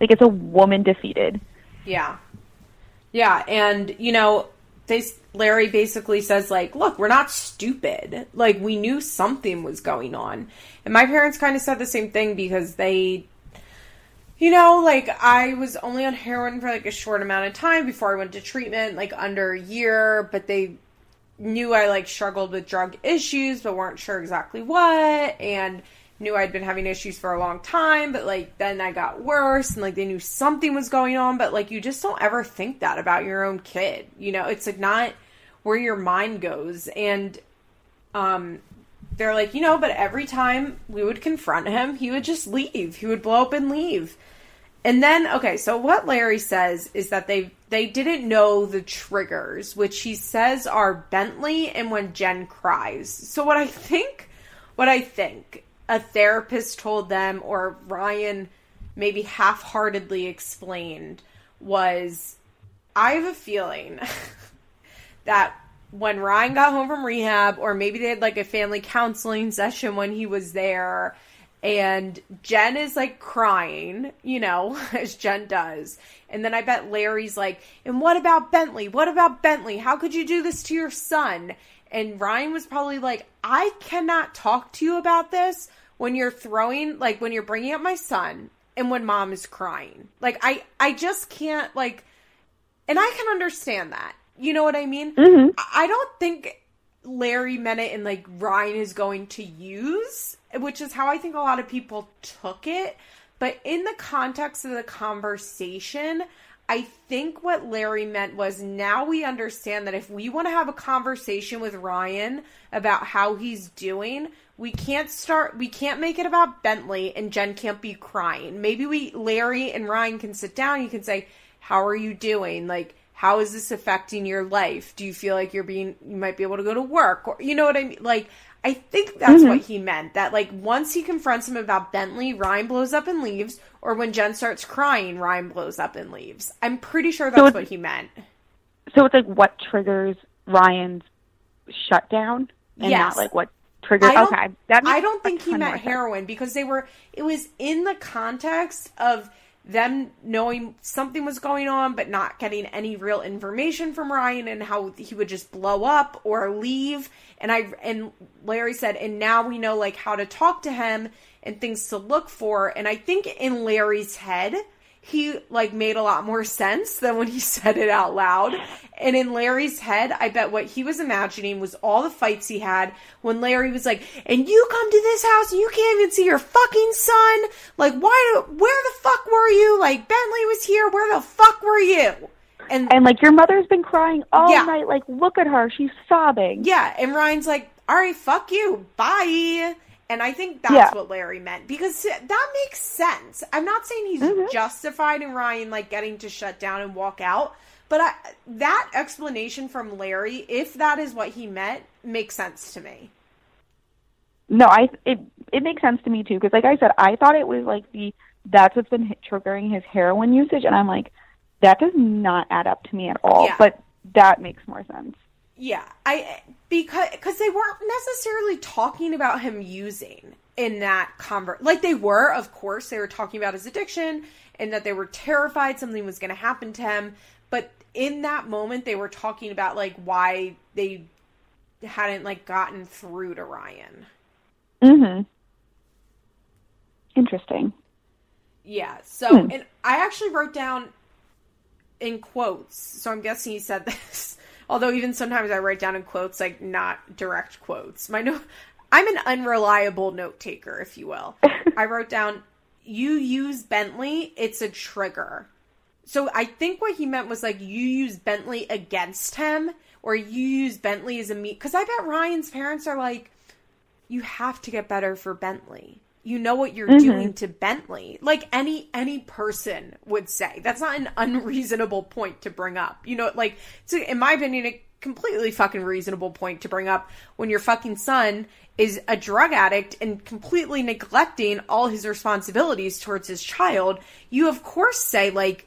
Like it's a woman defeated. Yeah. Yeah, and you know, they Larry basically says like, "Look, we're not stupid. Like we knew something was going on." And my parents kind of said the same thing because they you know, like I was only on heroin for like a short amount of time before I went to treatment, like under a year, but they knew I like struggled with drug issues but weren't sure exactly what and knew I'd been having issues for a long time but like then I got worse and like they knew something was going on but like you just don't ever think that about your own kid. You know, it's like not where your mind goes and um they're like, you know, but every time we would confront him, he would just leave. He would blow up and leave. And then okay, so what Larry says is that they they didn't know the triggers, which he says are Bentley and when Jen cries. So what I think what I think a therapist told them or Ryan maybe half-heartedly explained was I have a feeling that when Ryan got home from rehab, or maybe they had like a family counseling session when he was there, and Jen is like crying, you know, as Jen does. And then I bet Larry's like, and what about Bentley? What about Bentley? How could you do this to your son? And Ryan was probably like, I cannot talk to you about this when you're throwing, like, when you're bringing up my son and when mom is crying. Like, I, I just can't, like, and I can understand that. You know what I mean? Mm-hmm. I don't think Larry meant it and like Ryan is going to use, which is how I think a lot of people took it. But in the context of the conversation, I think what Larry meant was now we understand that if we want to have a conversation with Ryan about how he's doing, we can't start we can't make it about Bentley and Jen can't be crying. Maybe we Larry and Ryan can sit down, you can say, How are you doing? Like how is this affecting your life? Do you feel like you're being you might be able to go to work or you know what I mean? Like I think that's mm-hmm. what he meant. That like once he confronts him about Bentley, Ryan blows up and leaves, or when Jen starts crying, Ryan blows up and leaves. I'm pretty sure that's so what he meant. So it's like what triggers Ryan's shutdown, and yes. not like what triggers. Okay, that I don't think he meant heroin because they were. It was in the context of them knowing something was going on but not getting any real information from Ryan and how he would just blow up or leave. And I and Larry said and now we know like how to talk to him and things to look for. And I think in Larry's head he like made a lot more sense than when he said it out loud. And in Larry's head, I bet what he was imagining was all the fights he had when Larry was like, "And you come to this house and you can't even see your fucking son. Like, why? do? Where the fuck were you? Like, Bentley was here. Where the fuck were you?" And and like your mother's been crying all yeah. night. Like, look at her. She's sobbing. Yeah. And Ryan's like, "All right, fuck you. Bye." And I think that's yeah. what Larry meant because that makes sense. I'm not saying he's mm-hmm. justified in Ryan like getting to shut down and walk out, but I, that explanation from Larry, if that is what he meant, makes sense to me. No, I it it makes sense to me too because like I said, I thought it was like the that's what's been triggering his heroin usage, and I'm like, that does not add up to me at all. Yeah. But that makes more sense. Yeah, I because because they weren't necessarily talking about him using in that convert like they were of course they were talking about his addiction and that they were terrified something was going to happen to him but in that moment they were talking about like why they hadn't like gotten through to Ryan. Mhm. Interesting. Yeah. So, hmm. and I actually wrote down in quotes. So I'm guessing he said this. Although even sometimes I write down in quotes like not direct quotes. My note I'm an unreliable note taker, if you will. I wrote down you use Bentley, it's a trigger. So I think what he meant was like you use Bentley against him or you use Bentley as a meat cuz I bet Ryan's parents are like you have to get better for Bentley you know what you're mm-hmm. doing to Bentley. Like any any person would say. That's not an unreasonable point to bring up. You know, like it's in my opinion a completely fucking reasonable point to bring up when your fucking son is a drug addict and completely neglecting all his responsibilities towards his child. You of course say like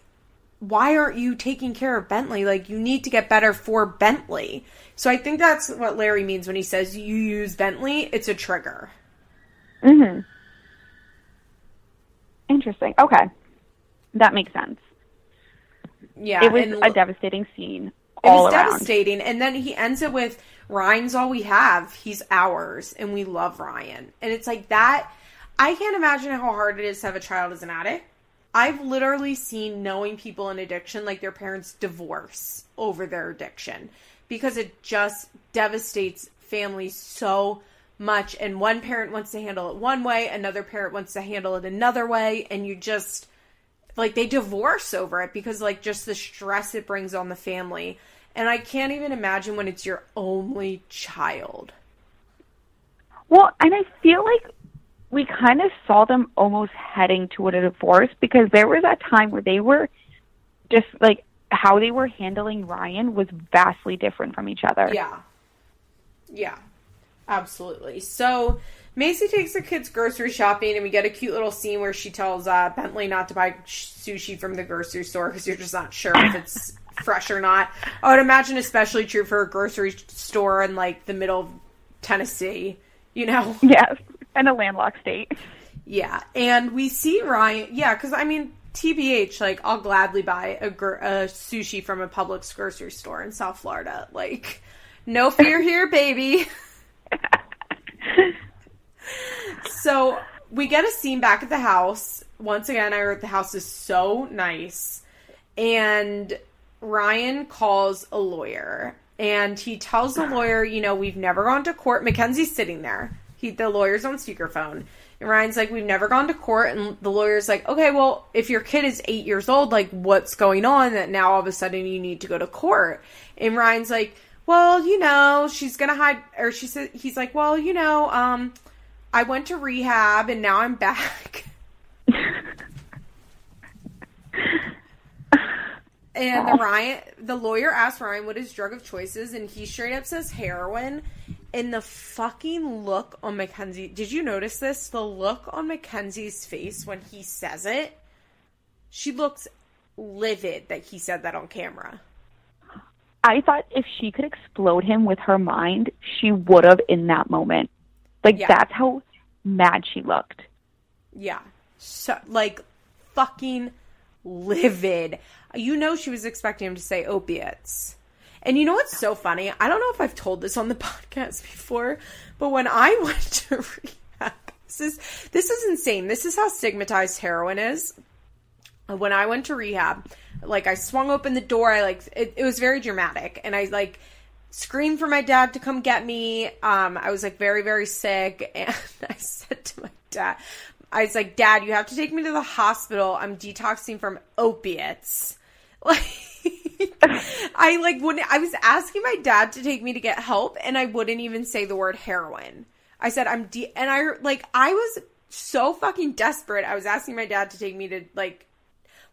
why aren't you taking care of Bentley? Like you need to get better for Bentley. So I think that's what Larry means when he says you use Bentley, it's a trigger. Mhm. Interesting. Okay. That makes sense. Yeah. It was and, a devastating scene. It was around. devastating. And then he ends it with Ryan's all we have. He's ours. And we love Ryan. And it's like that. I can't imagine how hard it is to have a child as an addict. I've literally seen knowing people in addiction like their parents divorce over their addiction because it just devastates families so much and one parent wants to handle it one way, another parent wants to handle it another way, and you just like they divorce over it because like just the stress it brings on the family. And I can't even imagine when it's your only child. Well, and I feel like we kind of saw them almost heading toward a divorce because there was that time where they were just like how they were handling Ryan was vastly different from each other. Yeah. Yeah. Absolutely. So Maci takes the kids grocery shopping, and we get a cute little scene where she tells uh, Bentley not to buy sushi from the grocery store because you're just not sure if it's fresh or not. I would imagine, especially true for a grocery store in like the middle of Tennessee. You know? Yes, and a landlocked state. Yeah, and we see Ryan. Yeah, because I mean, TBH, like I'll gladly buy a, gr- a sushi from a Publix grocery store in South Florida. Like, no fear here, baby. so we get a scene back at the house. Once again, I wrote the house is so nice. And Ryan calls a lawyer and he tells the lawyer, you know, we've never gone to court. Mackenzie's sitting there. He the lawyer's on speakerphone. And Ryan's like, We've never gone to court and the lawyer's like, Okay, well, if your kid is eight years old, like what's going on that now all of a sudden you need to go to court? And Ryan's like, Well, you know, she's gonna hide or she said he's like, Well, you know, um, I went to rehab and now I'm back. and the Ryan, the lawyer asked Ryan what his drug of choice is, and he straight up says heroin. And the fucking look on Mackenzie, did you notice this? The look on Mackenzie's face when he says it, she looks livid that he said that on camera. I thought if she could explode him with her mind, she would have in that moment. Like Yeah. that's how mad she looked. Yeah. So, like, fucking livid. You know, she was expecting him to say opiates. And you know what's so funny? I don't know if I've told this on the podcast before, but when I went to rehab, this is this is insane. This is how stigmatized heroin is. When I went to rehab, like I swung open the door, I like it, it was very dramatic, and I like screamed for my dad to come get me. Um, I was like very, very sick, and I said to my dad, I was like, Dad, you have to take me to the hospital. I'm detoxing from opiates. Like, I like wouldn't. I was asking my dad to take me to get help, and I wouldn't even say the word heroin. I said I'm de, and I like I was so fucking desperate. I was asking my dad to take me to like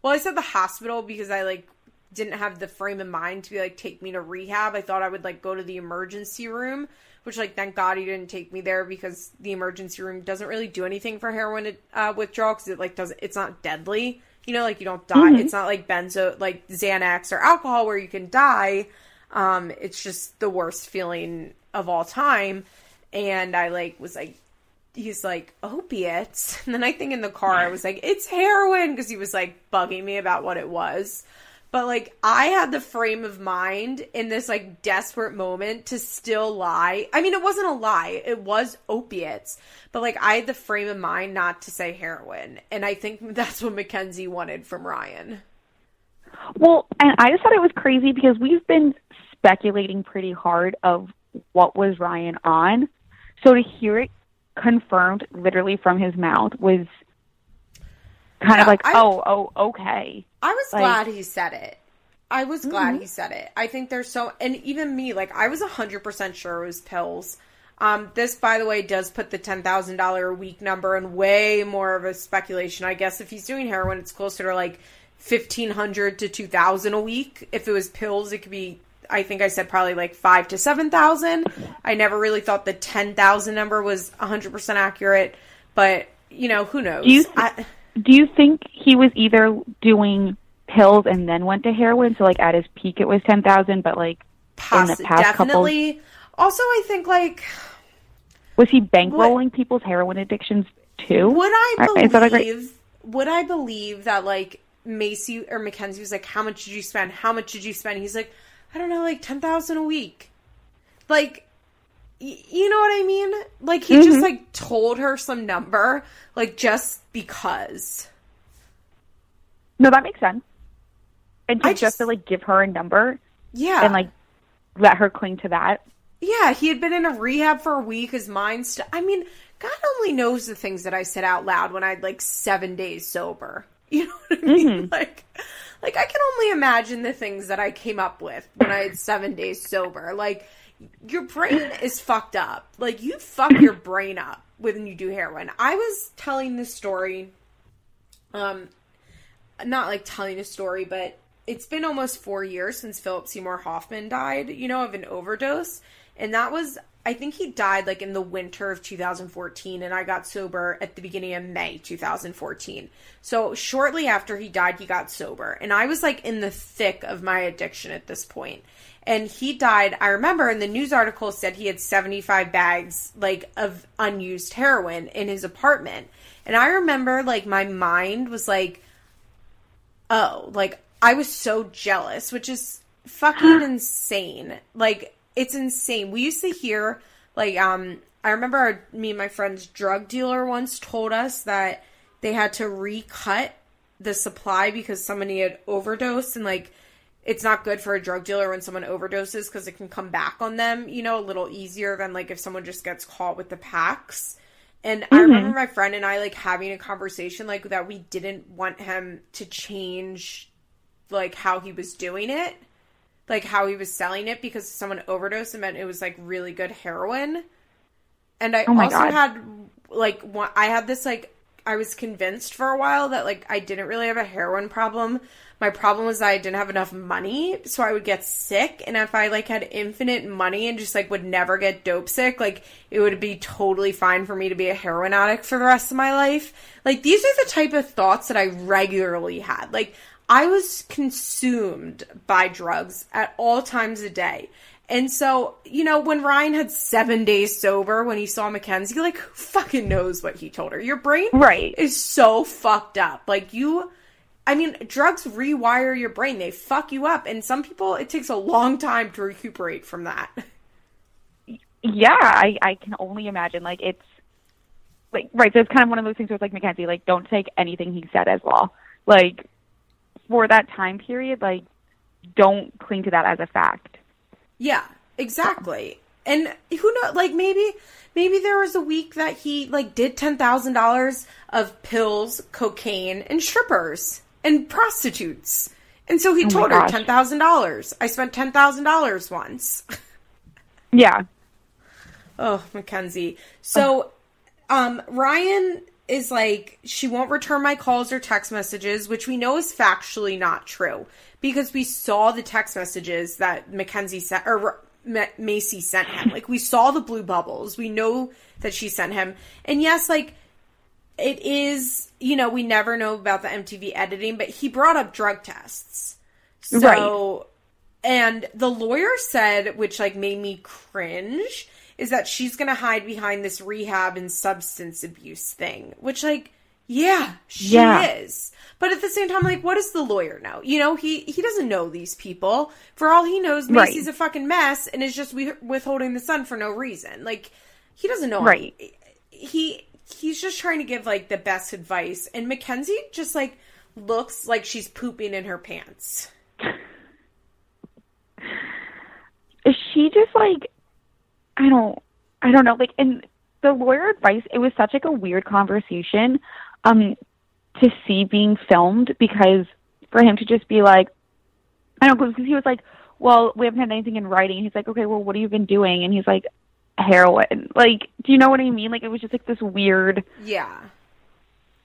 well, I said the hospital because I like didn't have the frame of mind to be like take me to rehab. I thought I would like go to the emergency room, which like thank God he didn't take me there because the emergency room doesn't really do anything for heroin uh, withdrawal because it like doesn't it's not deadly. You know, like you don't die. It's not like benzo like Xanax or alcohol where you can die. Um, it's just the worst feeling of all time. And I like was like he's like opiates and then i think in the car i was like it's heroin because he was like bugging me about what it was but like i had the frame of mind in this like desperate moment to still lie. I mean it wasn't a lie. It was opiates. But like i had the frame of mind not to say heroin. And i think that's what mackenzie wanted from ryan. Well, and I just thought it was crazy because we've been speculating pretty hard of what was Ryan on. So to hear it confirmed literally from his mouth was kind Yeah, of like, I- oh, oh, okay. I was Like- glad he said it. I was glad Mm-hmm. he said it. I think there's so, and even me, like I was hundred percent sure it was pills. Um, this, by the way, does put the ten thousand dollar a week number in way more of a speculation. I guess if he's doing heroin, it's closer to like fifteen hundred to two thousand a week. If it was pills, it could be. I think I said probably like five to seven thousand. I never really thought the ten thousand number was hundred percent accurate, but you know who knows. Do you th- I, Do you think he was either doing pills and then went to heroin? So like at his peak it was ten thousand, but like Poss- in the past couple. Also, I think like was he bankrolling people's heroin addictions too? would I believe is great- would I believe that like Maci or Mackenzie was like, How much did you spend? How much did you spend? He's like, I don't know, like ten thousand a week. Like you know what I mean? Like he Mm-hmm. just like told her some number, like just because. No, that makes sense. And to just, just- to like give her a number Yeah. and like let her cling to that. Yeah, he had been in a rehab for a week. His mind, st- I mean, God only knows the things that I said out loud when I had like seven days sober. You know what I mean? Like, like I can only imagine the things that I came up with when I had seven days sober. Like, your brain is fucked up. Like you fuck your brain up when you do heroin. I was telling this story, um, not like telling a story, but it's been almost four years since Philip Seymour Hoffman died, you know, of an overdose. And that was, I think he died like in the winter of 2014, and I got sober at the beginning of May 2014. So shortly after he died, he got sober. And I was like in the thick of my addiction at this point. And he died, I remember in the news article said he had 75 bags like of unused heroin in his apartment. And I remember like my mind was like, oh, like I was so jealous, which is fucking insane. Like it's insane. We used to hear like um I remember our, me and my friend's drug dealer once told us that they had to recut the supply because somebody had overdosed and like it's not good for a drug dealer when someone overdoses because it can come back on them, you know, a little easier than like if someone just gets caught with the packs. And mm-hmm. I remember my friend and I like having a conversation like that we didn't want him to change like how he was doing it, like how he was selling it because someone overdosed and meant it was like really good heroin. And I oh also God. had like one, I had this like I was convinced for a while that like I didn't really have a heroin problem. My problem was I didn't have enough money, so I would get sick. And if I like had infinite money and just like would never get dope sick, like it would be totally fine for me to be a heroin addict for the rest of my life. Like these are the type of thoughts that I regularly had. Like I was consumed by drugs at all times a day. And so, you know, when Ryan had seven days sober when he saw Mackenzie, like, who fucking knows what he told her? Your brain right. is so fucked up. Like, you, I mean, drugs rewire your brain. They fuck you up. And some people, it takes a long time to recuperate from that. Yeah, I, I can only imagine. Like, it's, like, right, so it's kind of one of those things where it's like, Mackenzie, like, don't take anything he said as law. Like, for that time period, like don't cling to that as a fact. Yeah, exactly. And who knows? Like maybe maybe there was a week that he like did ten thousand dollars of pills, cocaine, and strippers and prostitutes. And so he oh told her ten thousand dollars. I spent ten thousand dollars once. yeah. Oh, Mackenzie. So, um, Ryan is like she won't return my calls or text messages, which we know is factually not true because we saw the text messages that Mackenzie sent or Maci sent him. Like we saw the blue bubbles. We know that she sent him. And yes, like it is, you know, we never know about the MTV editing, but he brought up drug tests. So right. and the lawyer said which like made me cringe is that she's going to hide behind this rehab and substance abuse thing, which like yeah, she yeah. is. But at the same time, like, what does the lawyer know? You know, he he doesn't know these people. For all he knows, Maci's right. a fucking mess and is just withholding the son for no reason. Like, he doesn't know. Right. He he's just trying to give like the best advice, and Mackenzie just like looks like she's pooping in her pants. Is she just like I don't I don't know like and the lawyer advice it was such like a weird conversation um to see being filmed because for him to just be like I don't know because he was like well we haven't had anything in writing. He's like okay well what have you been doing? And he's like heroin. Like do you know what I mean? Like it was just like this weird yeah.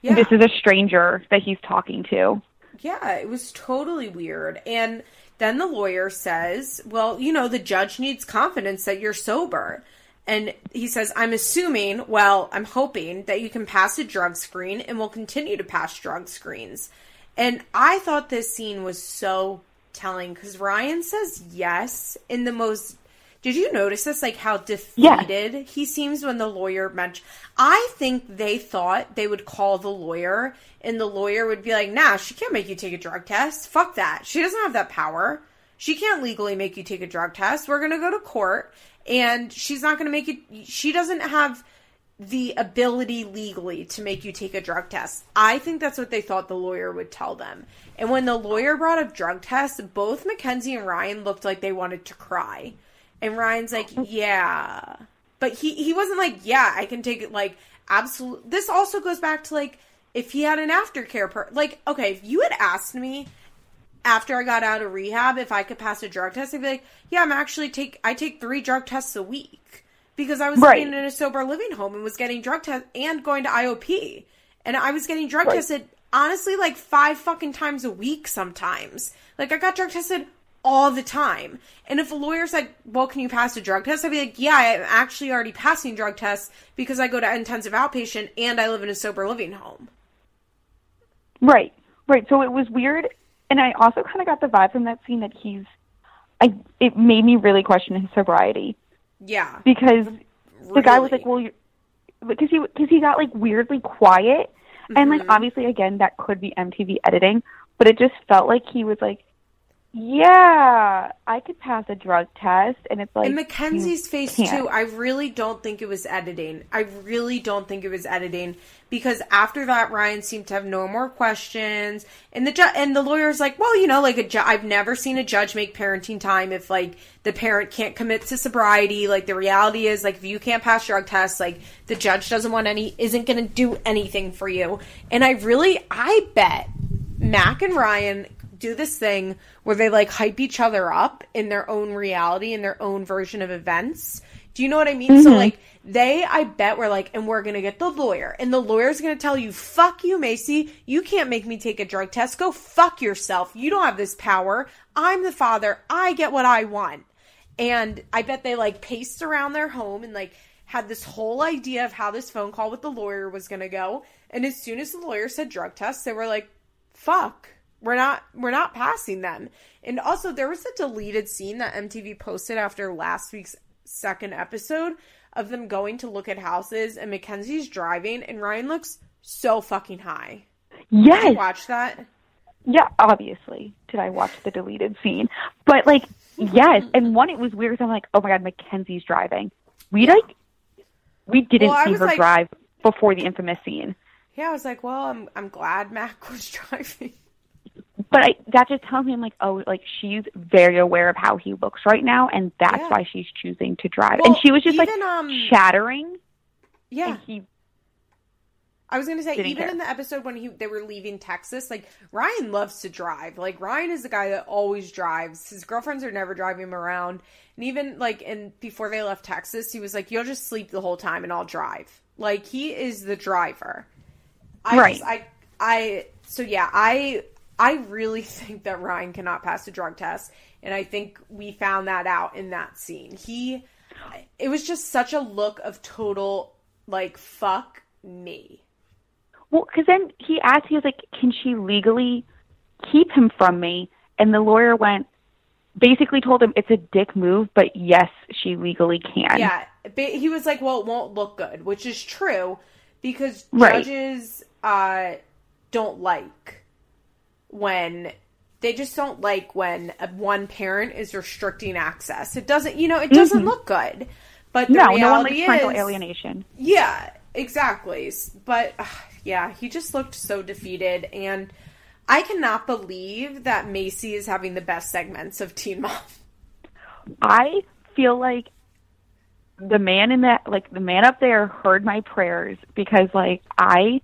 Yeah this is a stranger that he's talking to. Yeah it was totally weird. And then the lawyer says, Well, you know, the judge needs confidence that you're sober. And he says, I'm assuming, well, I'm hoping that you can pass a drug screen and will continue to pass drug screens. And I thought this scene was so telling because Ryan says yes in the most did you notice this? Like how defeated yeah. he seems when the lawyer mentioned. I think they thought they would call the lawyer, and the lawyer would be like, "Nah, she can't make you take a drug test. Fuck that. She doesn't have that power. She can't legally make you take a drug test. We're gonna go to court, and she's not gonna make it. She doesn't have." the ability legally to make you take a drug test. I think that's what they thought the lawyer would tell them. And when the lawyer brought up drug tests, both Mackenzie and Ryan looked like they wanted to cry. And Ryan's like, yeah. But he, he wasn't like, yeah, I can take it like absolute. This also goes back to like, if he had an aftercare per, like, okay, if you had asked me after I got out of rehab, if I could pass a drug test, I'd be like, yeah, I'm actually take I take three drug tests a week because I was Right. living in a sober living home and was getting drug tests and going to IOP, and I was getting drug Right. tested honestly like five fucking times a week sometimes. Like I got drug tested all the time. And if a lawyer said, "Well, can you pass a drug test?" I'd be like, "Yeah, I'm actually already passing drug tests because I go to intensive outpatient and I live in a sober living home." Right, right. So it was weird, and I also kind of got the vibe from that scene that he's. I it made me really question his sobriety Yeah. because the guy was like, "Well, you," because he because he got like weirdly quiet, and like Mhm. obviously again that could be MTV editing, but it just felt like he was like, "Yeah, I could pass a drug test," and it's like and Mackenzie's face can't. too. I really don't think it was editing. I really don't think it was editing because after that, Ryan seemed to have no more questions, and the ju- and the lawyer's like, well, you know, like a ju- I've never seen a judge make parenting time if like the parent can't commit to sobriety. Like the reality is, like if you can't pass drug tests, like the judge doesn't want any, isn't going to do anything for you. And I really, I bet Mac and Ryan do this thing where they like hype each other up in their own reality in their own version of events. Do you know what I mean? So mm-hmm. like they I bet were like and we're going to get the lawyer and the lawyer's going to tell you fuck you Maci, you can't make me take a drug test. Go fuck yourself. You don't have this power. I'm the father. I get what I want. And I bet they like paced around their home and like had this whole idea of how this phone call with the lawyer was going to go. And as soon as the lawyer said drug test, they were like, fuck. We're not we're not passing them. And also there was a deleted scene that MTV posted after last week's second episode of them going to look at houses and Mackenzie's driving and Ryan looks so fucking high. Did you yes, watch that? Yeah, obviously. Did I watch the deleted scene? But like, yes. Mm-hmm. And one, it was weird. 'cause I'm like, oh my god, Mackenzie's driving. We like, we didn't Well, see her like- drive before the infamous scene. Yeah, I was like, well, I'm I'm glad Mac was driving. But I, that just tells me, I'm like, oh, like she's very aware of how he looks right now, and that's Yeah. why she's choosing to drive. Well, and she was just even, like um, shattering, Yeah. and he I was gonna say, even care. in the episode when he they were leaving Texas, like Ryan loves to drive. Like Ryan is the guy that always drives. His girlfriends are never driving him around. And even like in before they left Texas, he was like, "You'll just sleep the whole time, and I'll drive." Like he is the driver. I Right. Just, I I so yeah, I I really think that Ryan cannot pass a drug test, and I think we found that out in that scene. He, it was just such a look of total like fuck me. Well, because then he asked, he was like, "Can she legally keep him from me?" And the lawyer went, basically told him it's a dick move, but yes, she legally can. Yeah, he was like, "Well, it won't look good," which is true because Right. judges uh, don't like when they just don't like when one parent is restricting access. It doesn't, you know, it doesn't look good. But the No, no one reality likes parental alienation. yeah, exactly. But uh, yeah, he just looked so defeated, and I cannot believe that Maci is having the best segments of Teen Mom. I feel like the man in that, like the man up there, heard my prayers because, like, I,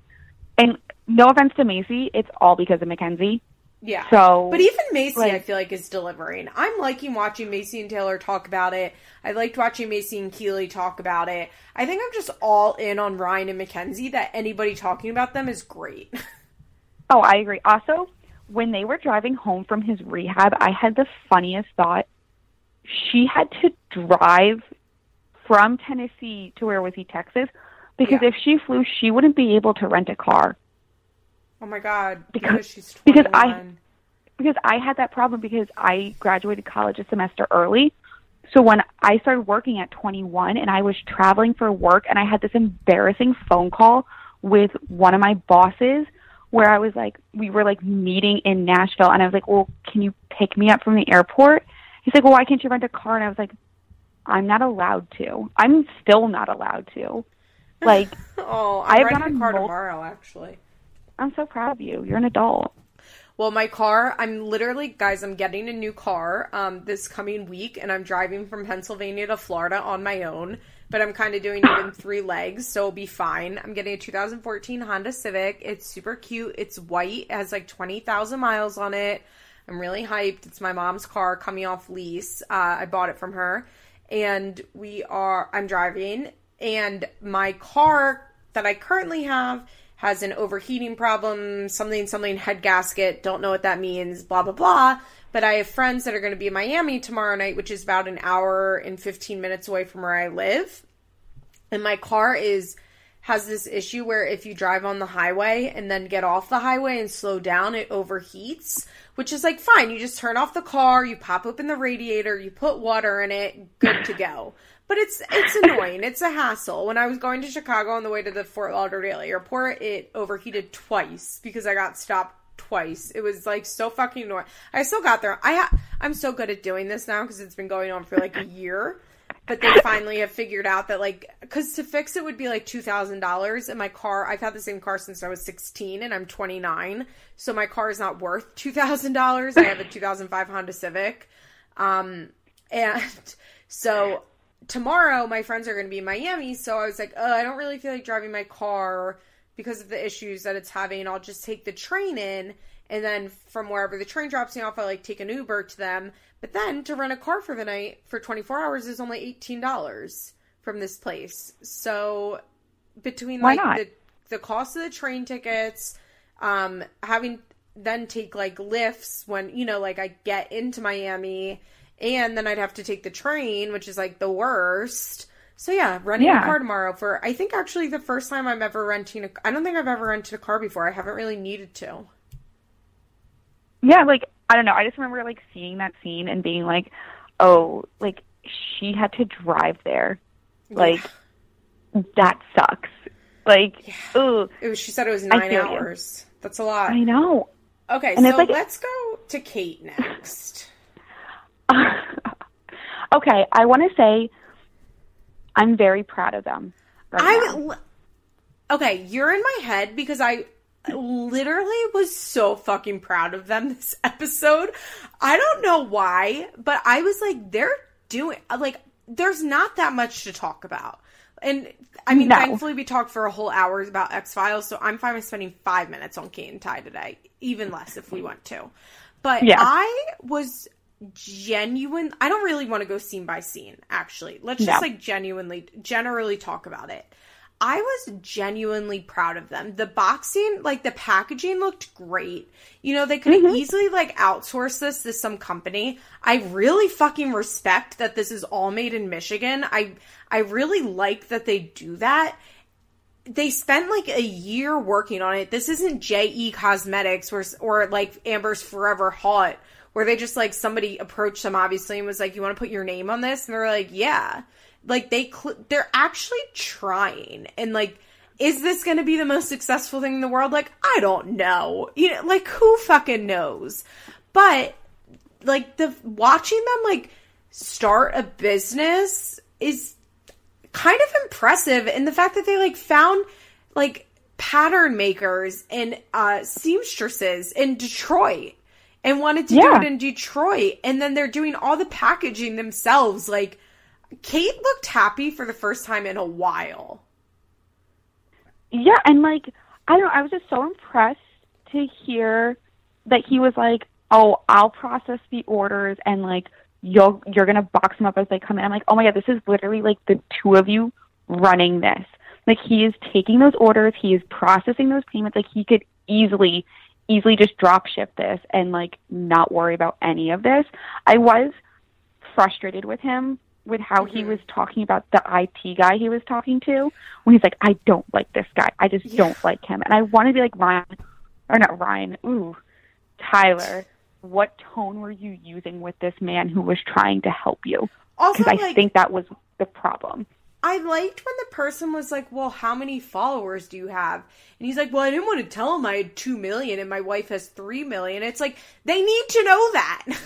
and no offense to Maci, it's all because of Mackenzie. Yeah. So, But even Maci, I feel like, is delivering. I'm liking watching Maci and Taylor talk about it. I liked watching Maci and Keeley talk about it. I think I'm just all in on Ryan and Mackenzie that anybody talking about them is great. Oh, I agree. Also, when they were driving home from his rehab, I had the funniest thought. She had to drive from Tennessee to where was he, Texas? Because Yeah. if she flew, she wouldn't be able to rent a car. Oh my god. Because- Because, she's because 21. I- Because I had that problem because I graduated college a semester early. So when I started working at 21 and I was traveling for work and I had this embarrassing phone call with one of my bosses where I was like, we were like meeting in Nashville and I was like, well, can you pick me up from the airport? He's like, well, why can't you rent a car? And I was like, I'm not allowed to. I'm still not allowed to. Like, Oh, I'm gone renting a car mul- tomorrow, actually. I'm so proud of you. You're an adult. Well, my car, I'm literally, guys, I'm getting a new car um, this coming week, and I'm driving from Pennsylvania to Florida on my own. But I'm kind of doing it in three legs, so it'll be fine. I'm getting a 2014 Honda Civic. It's super cute. It's white. It has like 20,000 miles on it. I'm really hyped. It's my mom's car coming off lease. Uh, I bought it from her, and we are. I'm driving, and my car that I currently have has an overheating problem, something, something head gasket. Don't know what that means. Blah blah blah. But I have friends that are going to be in Miami tomorrow night, which is about an hour and 15 minutes away from where I live. And my car is has this issue where if you drive on the highway and then get off the highway and slow down, it overheats, which is like fine. You just turn off the car, you pop open the radiator, you put water in it, good to go. But it's it's annoying. It's a hassle. When I was going to Chicago on the way to the Fort Lauderdale airport, it overheated twice because I got stopped twice. It was like so fucking annoying. I still got there. I ha- I'm so good at doing this now because it's been going on for like a year but they finally have figured out that like because to fix it would be like two thousand dollars and my car i've had the same car since i was 16 and i'm 29 so my car is not worth two thousand dollars i have a 2005 honda civic um and so tomorrow my friends are going to be in miami so i was like oh i don't really feel like driving my car because of the issues that it's having. I'll just take the train in and then from wherever the train drops me off i like take an uber to them. But then to rent a car for the night for 24 hours is only $18 from this place. So between like the the cost of the train tickets, um having then take like lifts when, you know, like I get into Miami and then I'd have to take the train, which is like the worst. So yeah, renting Yeah. a car tomorrow for I think actually the first time I'm ever renting a I don't think I've ever rented a car before. I haven't really needed to. Yeah, like I don't know. I just remember like seeing that scene and being like, "Oh, like she had to drive there. Like that sucks." Like, ooh, was she said it was 9 feel you. hours. That's a lot. I know. Okay, And so like- let's go to Kate next. okay, I want to say I'm very proud of them. Right. I'm li- okay. You're in my head because I literally was so fucking proud of them this episode. I don't know why, but I was like, they're doing like. There's not that much to talk about. And I mean, No. thankfully, we talked for a whole hour about X Files, so I'm fine with spending five minutes on Kate and Ty today, even less if we want to. But Yeah. I was genuine. I don't really want to go scene by scene, actually. Let's just No. like genuinely, generally talk about it. I was genuinely proud of them. The boxing, like the packaging looked great. You know, they could have mm-hmm. easily like outsource this to some company. I really fucking respect that this is all made in Michigan. I I really like that they do that. They spent like a year working on it. This isn't JE Cosmetics or or like Amber's Forever Hot where they just like somebody approached them obviously and was like, "You want to put your name on this?" And they're like, "Yeah." Like they cl- they're actually trying and like is this going to be the most successful thing in the world? Like I don't know. You know, like who fucking knows? But like the watching them like start a business is kind of impressive and the fact that they like found like pattern makers and uh seamstresses in Detroit and wanted to Yeah. do it in Detroit and then they're doing all the packaging themselves like Kate looked happy for the first time in a while. Yeah, and like I don't know, I was just so impressed to hear that he was like, "Oh, I'll process the orders and like you'll you're gonna box them up as they come in." I'm like, "Oh my god, this is literally like the two of you running this." Like he is taking those orders, he is processing those payments. Like he could easily, easily just drop ship this and like not worry about any of this. I was frustrated with him with how he mm-hmm. was talking about the IT guy he was talking to when he's like, I don't like this guy. I just don't like him. And I want to be like Ryan, or not Ryan, ooh, Tyler, what tone were you using with this man who was trying to help you? Because I like, think that was the problem. I liked when the person was like, "Well, how many followers do you have?" And he's like, "Well, I didn't want to tell him I had two million and my wife has three million. It's like they need to know that.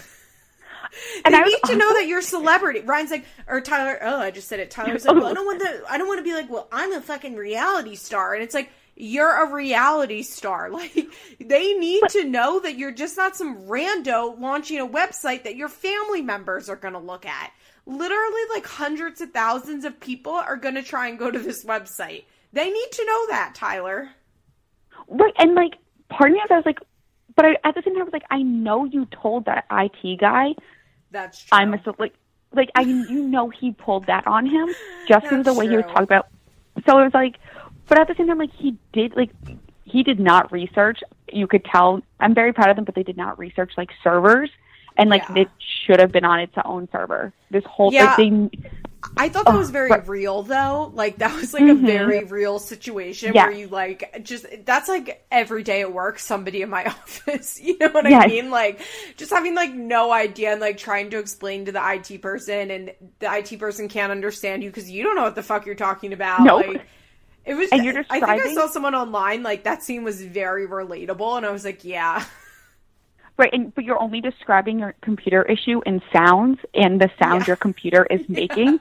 And they I need to know that you're a celebrity. Ryan's like, or Tyler. Oh, I just said it. Tyler's like, well, I don't want to. I don't want to be like, well, I'm a fucking reality star, and it's like. You're a reality star. Like they need to know that you're just not some rando launching a website that your family members are going to look at. Literally like hundreds of thousands of people are going to try and go to this website. They need to know that, Tyler. Right, and like part of me, I was like, but I, at the same time, I was like, I know you told that IT guy That's true. I'm a so- like like I you know he pulled that on him just of the way he was talking about. So it was like, but at the same time, like he did like he did not research. You could tell. I'm very proud of them, but they did not research like servers. And like Yeah. it should have been on its own server. This whole Yeah. like they I thought that Oh, was very but- real though. Like that was like Mhm. a very real situation Yeah. where you like just that's like every day at work somebody in my office. You know what I mean? Like just having like no idea and like trying to explain to the IT person and the IT person can't understand you because you don't know what the fuck you're talking about. Nope. Like it was And you're I think I saw someone online like that scene was very relatable and I was like, yeah. right, and but you're only describing your computer issue in sounds and the sound Yeah. your computer is making.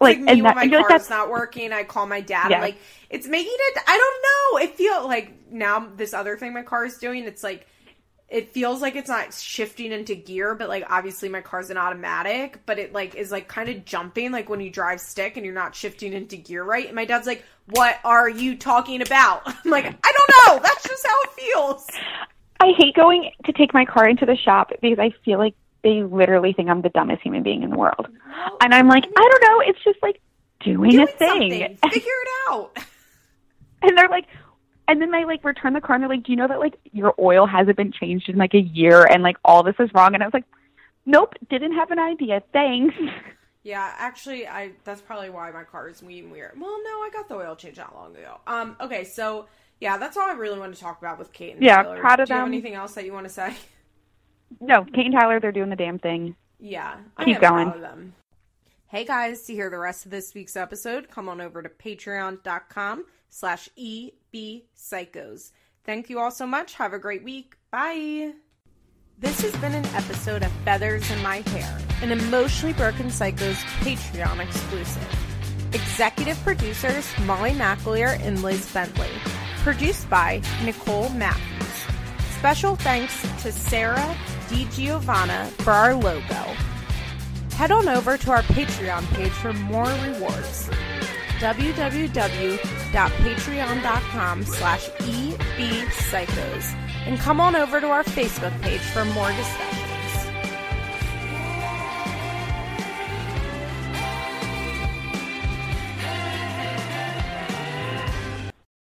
like, me and when my feel like that's not working, I call my dad. Yeah. Like, it's making it. I don't know. It feel like now this other thing my car is doing. It's like it feels like it's not shifting into gear, but like obviously my car's an automatic, but it like is like kind of jumping like when you drive stick and you're not shifting into gear right. And my dad's like, "What are you talking about?" I'm like, "I don't know. That's just how it feels." I hate going to take my car into the shop because I feel like they literally think I'm the dumbest human being in the world. And I'm like, I don't know, it's just like doing, Doing a thing. Figure it out. and they're like and then they like return the car and they're like, Do you know that like your oil hasn't been changed in like a year and like all this is wrong? And I was like, Nope, didn't have an idea. Thanks. Yeah, actually, I that's probably why my car is weird. weird. Well, no, I got the oil change not long ago. Um, okay, so yeah, that's all I really wanted to talk about with Kate and Yeah, Taylor. proud of Do you have anything else that you want to say? No, Kate and Tyler, they're doing the damn thing. Yeah, I Keep proud going. of them. Hey guys, to hear the rest of this week's episode, come on over to patreon.com slash ebpsychos. Thank you all so much. Have a great week. Bye. This has been an episode of Feathers in My Hair, an Emotionally Broken Psychos Patreon exclusive. Executive producers Molly McAleer and Liz Bentley. Produced by Nicole Matthews. Special thanks to Sarah DiGiovanna for our logo. Head on over to our Patreon page for more rewards. www.patreon.com slash ebpsychos and come on over to our Facebook page for more discussion.